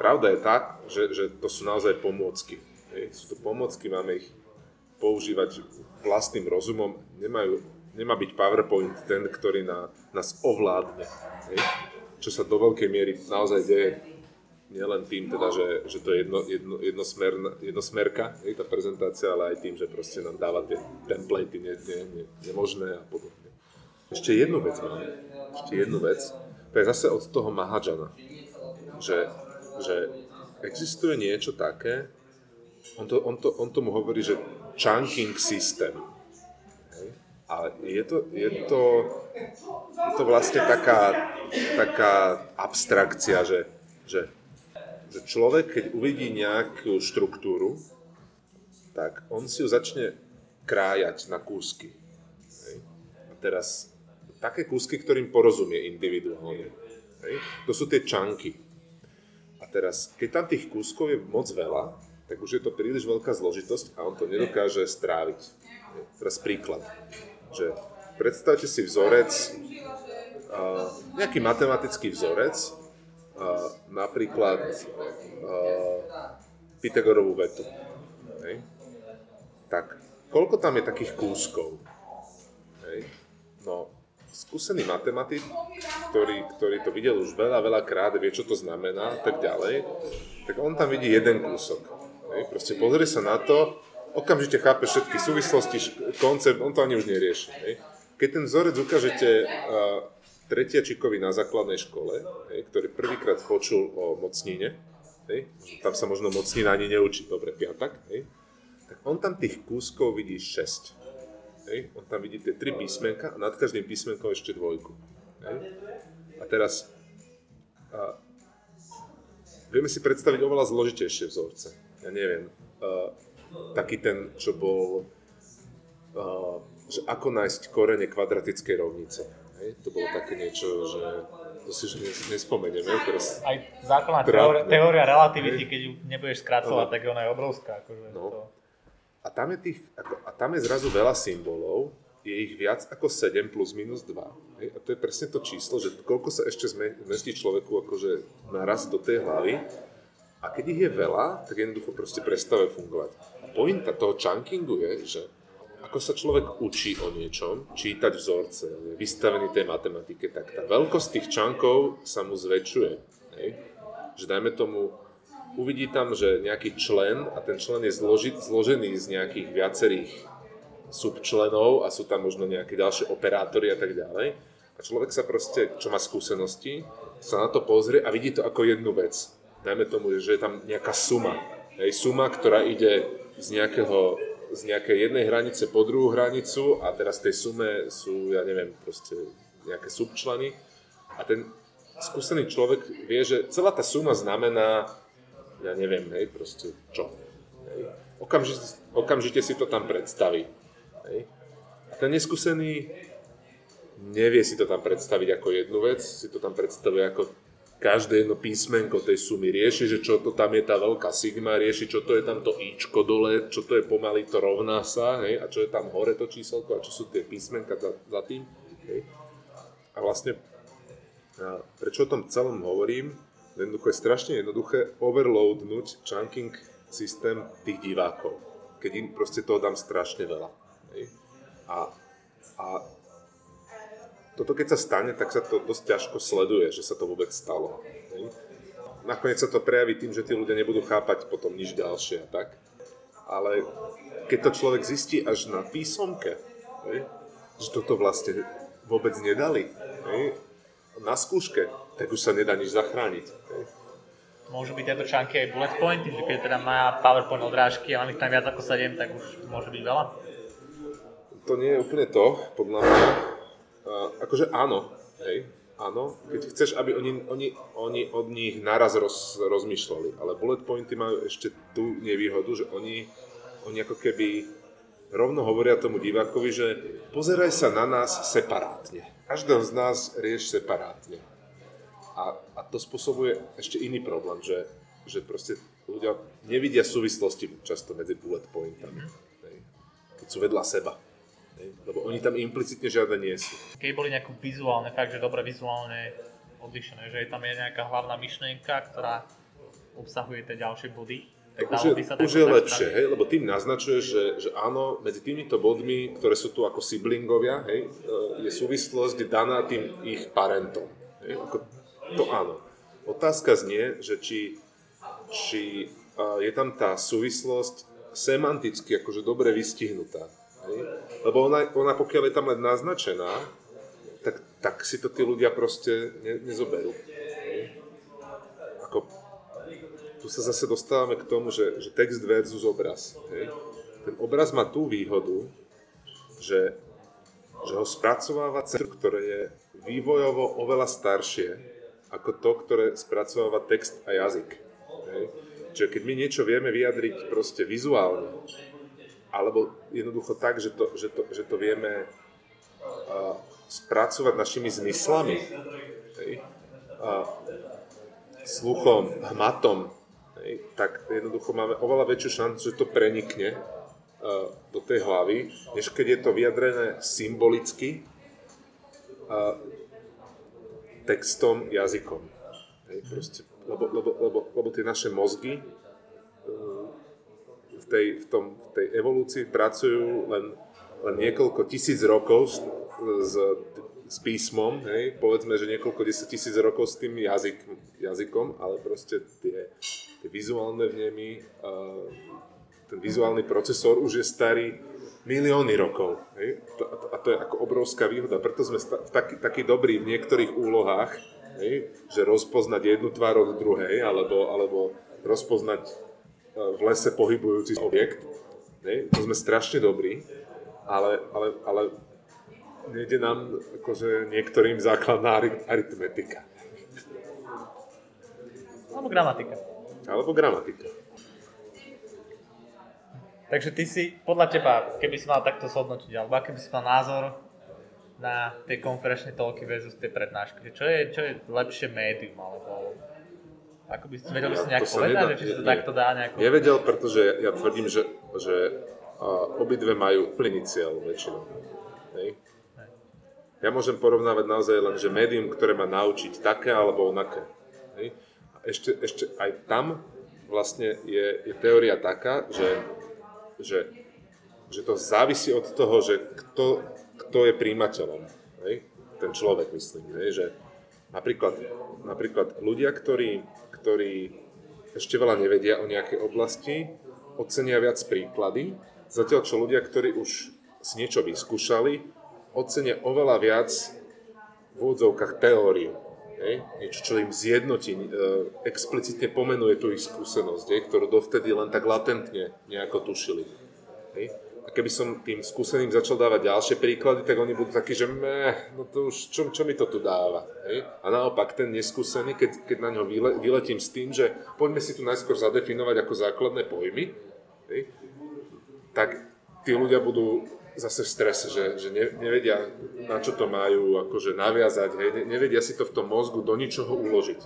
pravda je tá, že, že to sú naozaj pomôcky. Hej? Sú to pomôcky, máme ich používať vlastným rozumom, nemajú nemá byť PowerPoint ten, ktorý na, nás ovládne. Čo sa do veľkej miery naozaj deje nielen tým, teda, že, že to je jedno, jedno, jednosmer, jednosmerka, je tá prezentácia, ale aj tým, že proste nám dáva tie templatey ne, ne, ne, nemožné a podobne. Ešte jednu vec mám. Ešte jednu vec. To je zase od toho Mahadžana. Že, že existuje niečo také, on, to, on, to, on tomu hovorí, že chunking system. A je to, je to, je to vlastne taká, taká abstrakcia, že, že že človek, keď uvidí nejakú štruktúru, tak on si ju začne krájať na kúsky. Hej. A teraz také kúsky, ktorým porozumie individuálne. Hej. To sú tie čanky. A teraz, keď tam tých kúskov je moc veľa, tak už je to príliš veľká zložitosť a on to nedokáže stráviť. Hej. Teraz príklad. Že predstavte si vzorec, nejaký matematický vzorec, uh, napríklad uh, Pythagorovú vetu. Hej. Tak, koľko tam je takých kúskov? Hej. No, skúsený matematik, ktorý, ktorý to videl už veľa, veľa krát, vie, čo to znamená, tak ďalej, tak on tam vidí jeden kúsok. Hej. Proste pozrie sa na to, okamžite chápe všetky súvislosti, koncept, on to ani už nerieši. Hej. Keď ten vzorec ukážete uh, tretiačikovi na základnej škole, hej, ktorý prvýkrát počul o mocnine, hej, tam sa možno mocnina ani neučí, dobre, piatak, hej, tak on tam tých kúskov vidí 6. Hej, on tam vidí tie tri písmenka a nad každým písmenkom ešte dvojku. Hej. A teraz a, vieme si predstaviť oveľa zložitejšie vzorce. Ja neviem, a, taký ten, čo bol, a, že ako nájsť korene kvadratickej rovnice Hej? To bolo také niečo, že to si nespomenieme. Teraz Aj základná teória, teória relativity, keď ju nebudeš skracovať, no. tak ona je obrovská. Akože no. to... a, tam je tých, ako, a tam je zrazu veľa symbolov, je ich viac ako 7 plus minus 2. Hej? A to je presne to číslo, že koľko sa ešte zmestí človeku akože naraz do tej hlavy. A keď ich je veľa, tak jednoducho proste prestávajú fungovať. A pointa toho chunkingu je, že ako sa človek učí o niečom, čítať vzorce, je vystavený tej matematike, tak tá veľkosť tých čankov sa mu zväčšuje. Hej? Že dajme tomu, uvidí tam, že nejaký člen a ten člen je zložit, zložený z nejakých viacerých subčlenov a sú tam možno nejaké ďalšie operátory a tak ďalej. A človek sa proste, čo má skúsenosti, sa na to pozrie a vidí to ako jednu vec. Dajme tomu, že je tam nejaká suma. Hej, suma, ktorá ide z nejakého z nejakej jednej hranice po druhú hranicu a teraz tej sume sú, ja neviem, proste nejaké subčleny a ten skúsený človek vie, že celá tá suma znamená, ja neviem, hej, proste čo. Hej. Okamžite, okamžite si to tam predstaví. Hej. A ten neskúsený nevie si to tam predstaviť ako jednu vec, si to tam predstavuje ako každé jedno písmenko tej sumy rieši, že čo to tam je tá veľká sigma, rieši, čo to je tam to ičko dole, čo to je pomaly to rovná sa, hej, a čo je tam hore to číselko a čo sú tie písmenka za, za tým. Hej. A vlastne, a prečo o tom celom hovorím, jednoducho je strašne jednoduché overloadnúť chunking systém tých divákov, keď im proste toho dám strašne veľa. Hej. A, a toto keď sa stane, tak sa to dosť ťažko sleduje, že sa to vôbec stalo. Hej. Nakoniec sa to prejaví tým, že tí ľudia nebudú chápať potom nič ďalšie a tak. Ale keď to človek zistí až na písomke, hej, že toto vlastne vôbec nedali, hej, na skúške, tak už sa nedá nič zachrániť. Hej. Môžu byť tieto články aj bullet pointy, že keď teda má PowerPoint odrážky a mám ich tam viac ako 7, tak už môže byť veľa? To nie je úplne to, podľa mňa Uh, akože áno, hej, áno, keď chceš, aby oni, oni, oni od nich naraz roz, rozmýšľali, ale bullet pointy majú ešte tú nevýhodu, že oni, oni ako keby rovno hovoria tomu divákovi, že pozeraj sa na nás separátne. Každého z nás rieš separátne. A, a to spôsobuje ešte iný problém, že, že proste ľudia nevidia súvislosti často medzi bullet pointami, keď sú vedľa seba. Lebo oni tam implicitne žiadne nie sú. Keď boli nejaké vizuálne, fakt, že dobre vizuálne odlišené, že tam je nejaká hlavná myšlienka, ktorá obsahuje tie ďalšie body, už je, už je lepšie, hej, lebo tým naznačuješ, že, že áno, medzi týmito bodmi, ktoré sú tu ako siblingovia, hej, e, je súvislosť daná tým ich parentom. Hej, ako to áno. Otázka znie, že či, či uh, je tam tá súvislosť semanticky akože dobre vystihnutá. Lebo ona, ona pokiaľ je tam len naznačená, tak, tak si to tí ľudia proste ne, nezoberú. Ako, tu sa zase dostávame k tomu, že, že text versus obraz. Hej? Ten obraz má tú výhodu, že, že ho spracováva centrum, ktoré je vývojovo oveľa staršie ako to, ktoré spracováva text a jazyk. Hej? Čiže keď my niečo vieme vyjadriť proste vizuálne, alebo jednoducho tak, že to, že to, že to vieme uh, spracovať našimi zmyslami, hej? Uh, sluchom, hmatom, hej? tak jednoducho máme oveľa väčšiu šancu, že to prenikne uh, do tej hlavy, než keď je to vyjadrené symbolicky uh, textom, jazykom. Hej? Proste lebo, lebo, lebo, lebo tie naše mozgy v tej, v tom, v tej evolúcii pracujú len, len niekoľko tisíc rokov s, s, s písmom, hej? povedzme, že niekoľko desať tisíc rokov s tým jazyk, jazykom, ale proste tie, tie vizuálne vnemy, ten vizuálny procesor už je starý milióny rokov. Hej? A to je ako obrovská výhoda. Preto sme takí, takí dobrí v niektorých úlohách, hej, že rozpoznať jednu tvár od druhej, alebo, alebo rozpoznať v lese pohybujúci objekt. Hej, to sme strašne dobrí, ale, ale, ale nejde nám akože niektorým základná aritmetika. Alebo gramatika. Alebo gramatika. Takže ty si, podľa teba, keby si mal takto zhodnotiť, alebo aký by si mal názor na tie konferenčné toľky versus tie prednášky? Čo je, čo je lepšie médium, alebo ako by si vedel by si nejak povedať, nedá, či sa to takto dá nejako... Nevedel, pretože ja tvrdím, že, že uh, obidve majú plný cieľ väčšinou. Hej? Ja môžem porovnávať naozaj len, že médium, ktoré má naučiť také alebo onaké. Hej? A ešte, ešte aj tam vlastne je, je teória taká, že, že, že to závisí od toho, že kto kto je príjimateľom. Hej? Ten človek, myslím. Hej? Že napríklad, napríklad ľudia, ktorí, ktorí ešte veľa nevedia o nejakej oblasti, ocenia viac príklady, zatiaľ čo ľudia, ktorí už si niečo vyskúšali, ocenia oveľa viac v úvodzovkách teóriu. Hej? Niečo, čo im zjednotí, e, explicitne pomenuje tú ich skúsenosť, hej? ktorú dovtedy len tak latentne nejako tušili. Hej? A keby som tým skúseným začal dávať ďalšie príklady, tak oni budú takí, že meh, no to už, čo, čo mi to tu dáva? Hej? A naopak ten neskúsený, keď, keď na ňo vyle, vyletím s tým, že poďme si tu najskôr zadefinovať ako základné pojmy, hej? tak tí ľudia budú zase v strese, že, že ne, nevedia, na čo to majú akože naviazať, hej? Ne, nevedia si to v tom mozgu do ničoho uložiť.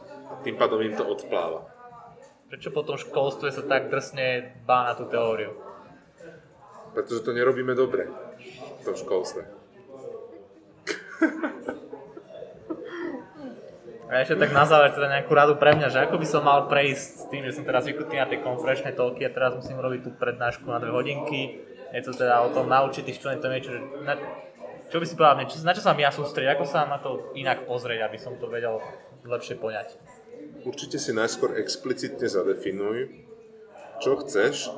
Tým pádom im to odpláva. Prečo potom v školstve sa tak drsne bá na tú teóriu? Pretože to nerobíme dobre v tom školstve. A ešte tak na záver teda nejakú radu pre mňa, že ako by som mal prejsť s tým, že som teraz vykutý na tie konferenčné toľky a teraz musím robiť tú prednášku na dve hodinky. Je to teda o tom naučiť tých študentov niečo, že na, čo by si povedal, čo, na čo sa ja sústrediť, ako sa na to inak pozrieť, aby som to vedel lepšie poňať? Určite si najskôr explicitne zadefinuj, čo chceš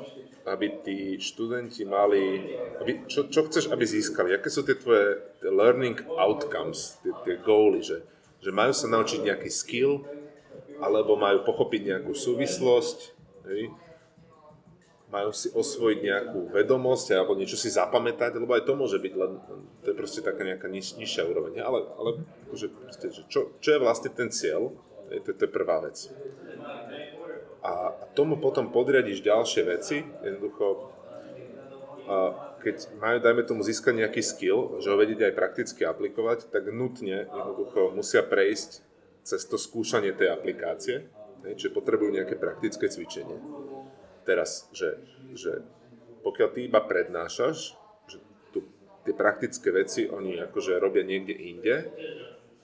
aby tí študenti mali, aby, čo, čo chceš, aby získali, aké sú tie tvoje learning outcomes, tie, tie goaly, že, že majú sa naučiť nejaký skill, alebo majú pochopiť nejakú súvislosť, hej? majú si osvojiť nejakú vedomosť alebo niečo si zapamätať, lebo aj to môže byť len, to je proste taká nejaká niž, nižšia úroveň, ale, ale akože proste, že čo, čo je vlastne ten cieľ, to, to je prvá vec a tomu potom podriadiš ďalšie veci, jednoducho, keď majú, dajme tomu, získať nejaký skill, že ho vedieť aj prakticky aplikovať, tak nutne jednoducho musia prejsť cez to skúšanie tej aplikácie, čiže potrebujú nejaké praktické cvičenie. Teraz, že, že pokiaľ ty iba prednášaš, že tu, tie praktické veci oni akože robia niekde inde,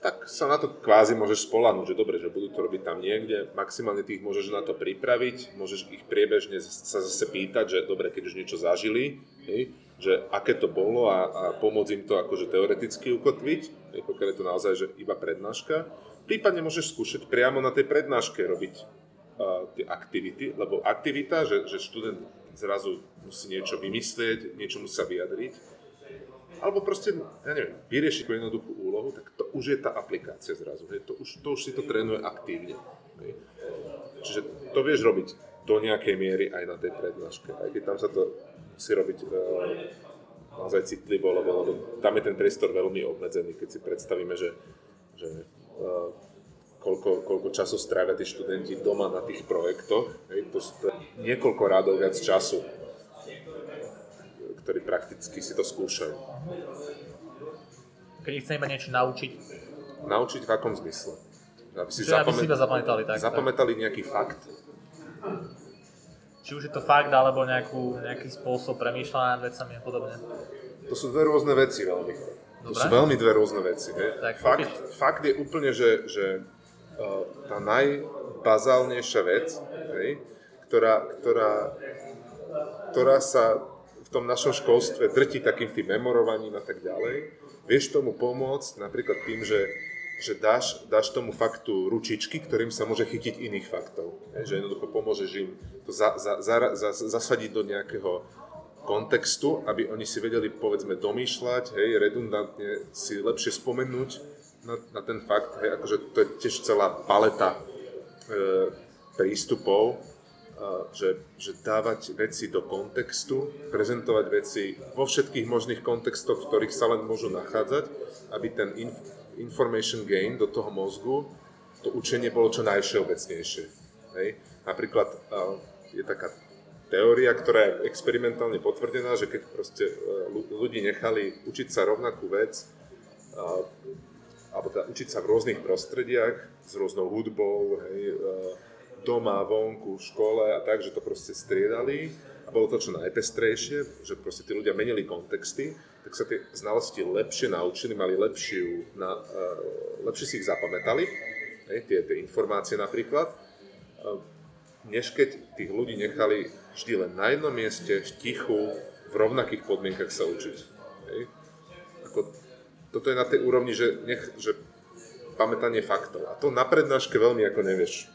tak sa na to kvázi môžeš spolahnuť, že dobre, že budú to robiť tam niekde, maximálne tých môžeš na to pripraviť, môžeš ich priebežne sa zase pýtať, že dobre, keď už niečo zažili, hej, že aké to bolo a, a pomôcť im to akože teoreticky ukotviť, hej, pokiaľ je to naozaj že iba prednáška. prípadne môžeš skúšať priamo na tej prednáške robiť uh, tie aktivity, lebo aktivita, že, že študent zrazu musí niečo vymyslieť, niečo musí sa vyjadriť, alebo proste, ja neviem, vyriešiť jednoduchú úlohu, tak už je tá aplikácia zrazu, hej, to, už, to už si to trénuje aktívne. Hej. Čiže to vieš robiť do nejakej miery aj na tej prednáške, aj keď tam sa to musí robiť uh, naozaj citlivo, lebo, lebo tam je ten priestor veľmi obmedzený, keď si predstavíme, že, že uh, koľko, koľko času strávia tí študenti doma na tých projektoch, hej, to sú niekoľko rádov viac času, ktorí prakticky si to skúšajú. Keď chcem iba niečo naučiť. Naučiť v akom zmysle? Aby si, Čiže zapamät... aby si iba zapamätali. Tak, zapamätali tak. nejaký fakt? Či už je to fakt, alebo nejakú, nejaký spôsob premýšľania nad vecami a podobne. To sú dve rôzne veci veľmi. Dobre. To sú veľmi dve rôzne veci. Hej. Tak, fakt, fakt je úplne, že, že uh, tá najbazálnejšia vec, hej, ktorá, ktorá, ktorá sa v tom našom školstve drtí takým tým memorovaním a tak ďalej, vieš tomu pomôcť napríklad tým, že že dáš, dáš tomu faktu ručičky, ktorým sa môže chytiť iných faktov. Je, že jednoducho pomôžeš im to za, za, za, za, zasadiť do nejakého kontextu, aby oni si vedeli, povedzme, domýšľať, hej, redundantne si lepšie spomenúť na, na ten fakt, hej, akože to je tiež celá paleta e, prístupov, že, že dávať veci do kontextu, prezentovať veci vo všetkých možných kontextoch, v ktorých sa len môžu nachádzať, aby ten inf- information gain do toho mozgu, to učenie bolo čo najvšeobecnejšie. Hej? Napríklad je taká teória, ktorá je experimentálne potvrdená, že keď proste e, ľudí nechali učiť sa rovnakú vec, alebo teda učiť sa v rôznych prostrediach, s rôznou hudbou, hej, e, doma, vonku, v škole a tak, že to proste striedali a bolo to čo najpestrejšie, že proste tí ľudia menili kontexty, tak sa tie znalosti lepšie naučili, mali lepšiu, na, uh, lepšie si ich zapamätali, hej, tie, tie informácie napríklad, uh, než keď tých ľudí nechali vždy len na jednom mieste, v tichu, v rovnakých podmienkach sa učiť. Hej. Ako, toto je na tej úrovni, že, nech, že pamätanie faktov. A to na prednáške veľmi ako nevieš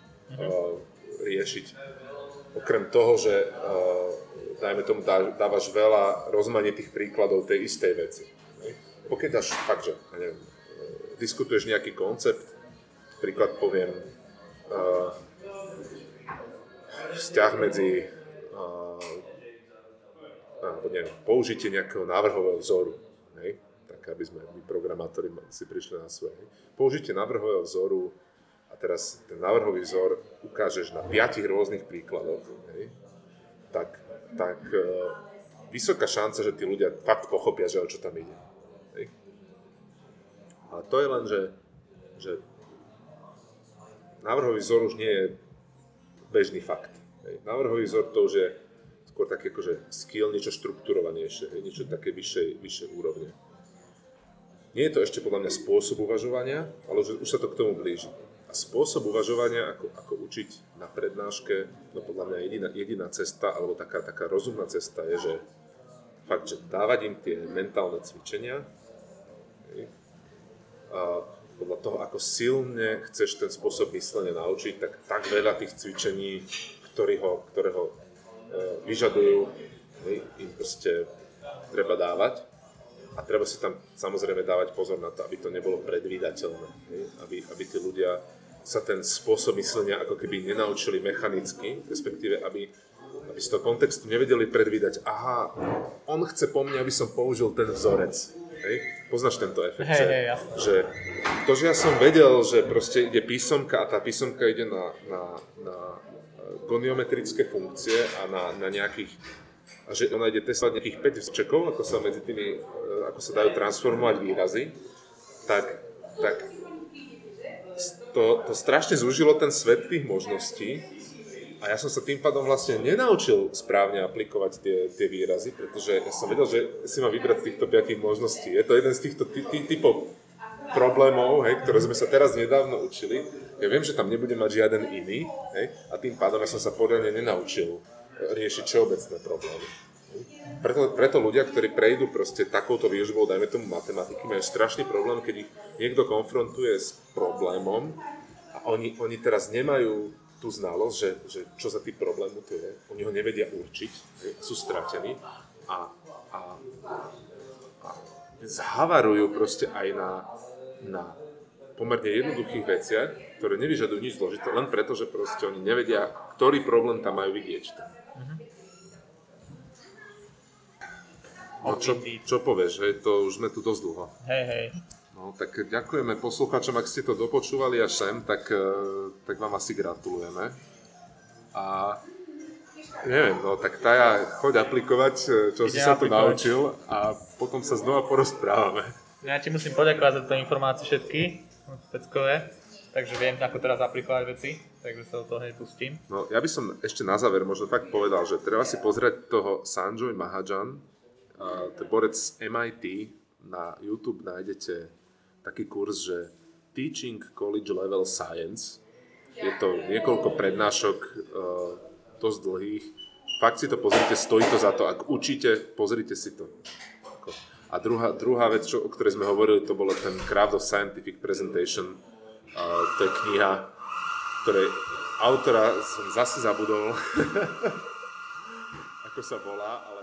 riešiť. Okrem toho, že uh, dajme tomu, dávaš veľa rozmanitých príkladov tej istej veci. Pokiaľ dáš fakt, že neviem, diskutuješ nejaký koncept, príklad poviem, vzťah medzi uh, neviem, použitie nejakého návrhového vzoru, hej? tak aby sme my programátori si prišli na svoje. Použitie návrhového vzoru a teraz ten návrhový vzor ukážeš na piatich rôznych príkladoch, hej? tak tak uh, vysoká šanca, že tí ľudia fakt pochopia, že o čo tam ide. Hej. A to je len, že, že návrhový vzor už nie je bežný fakt. Hej. Návrhový vzor to už je skôr také akože skill, niečo štrukturovanejšie, hej, niečo také vyššej, vyššej úrovne. Nie je to ešte podľa mňa spôsob uvažovania, ale už, už sa to k tomu blíži. A spôsob uvažovania, ako, ako učiť na prednáške, no podľa mňa jediná, jediná cesta, alebo taká, taká rozumná cesta je, že fakt, že dávať im tie mentálne cvičenia a podľa toho, ako silne chceš ten spôsob myslenia naučiť, tak tak veľa tých cvičení, ktoré ho, e, vyžadujú, im proste treba dávať. A treba si tam samozrejme dávať pozor na to, aby to nebolo predvídateľné. Aby, aby tí ľudia sa ten spôsob myslenia ako keby nenaučili mechanicky, respektíve aby, aby z toho kontextu nevedeli predvídať, aha, on chce po mne, aby som použil ten vzorec. Hej? Poznáš tento efekt, hey, že, hey, že to, že ja som vedel, že proste ide písomka a tá písomka ide na, na, na goniometrické funkcie a na, na nejakých a že ona ide testovať nejakých 5 vzčekov, ako sa medzi tými, e, ako sa dajú transformovať výrazy, tak, tak to, to strašne zúžilo ten svet tých možností a ja som sa tým pádom vlastne nenaučil správne aplikovať tie, tie výrazy, pretože ja som vedel, že si mám vybrať z týchto piatých možností. Je to jeden z týchto ty, ty, typov problémov, hej, ktoré sme sa teraz nedávno učili. Ja viem, že tam nebude mať žiaden iný hej, a tým pádom ja som sa poriadne nenaučil riešiť všeobecné problémy. Preto, preto ľudia, ktorí prejdú proste takouto výužbou, dajme tomu matematiky, majú strašný problém, keď ich niekto konfrontuje s problémom a oni, oni teraz nemajú tú znalosť, že, že čo za tým problému to je. Oni ho nevedia určiť, sú stratení a, a, a zhavarujú proste aj na, na pomerne jednoduchých veciach, ktoré nevyžadujú nič zložité, len preto, že proste oni nevedia, ktorý problém tam majú vidieť. No čo, čo povieš, hej, to už sme tu dosť dlho. Hej, hej. No tak ďakujeme poslucháčom, ak ste to dopočúvali až sem, tak, eh, tak vám asi gratulujeme. A neviem, no tak Taja, choď aplikovať, eh, čo Ide si sa tu naučil a potom sa znova porozprávame. Ja ti musím poďakovať za tieto informácie všetky, peckové, takže viem, ako teraz aplikovať veci, takže sa do toho hej pustím. No ja by som ešte na záver možno fakt povedal, že treba si pozrieť toho Sanjoy Mahajan, uh, to borec MIT, na YouTube nájdete taký kurz, že Teaching College Level Science. Je to niekoľko prednášok, uh, dosť dlhých. Fakt si to pozrite, stojí to za to. Ak učíte, pozrite si to. A druhá, druhá vec, čo, o ktorej sme hovorili, to bolo ten Craft of Scientific Presentation. Uh, to je kniha, ktorej autora som zase zabudol, ako sa volá, ale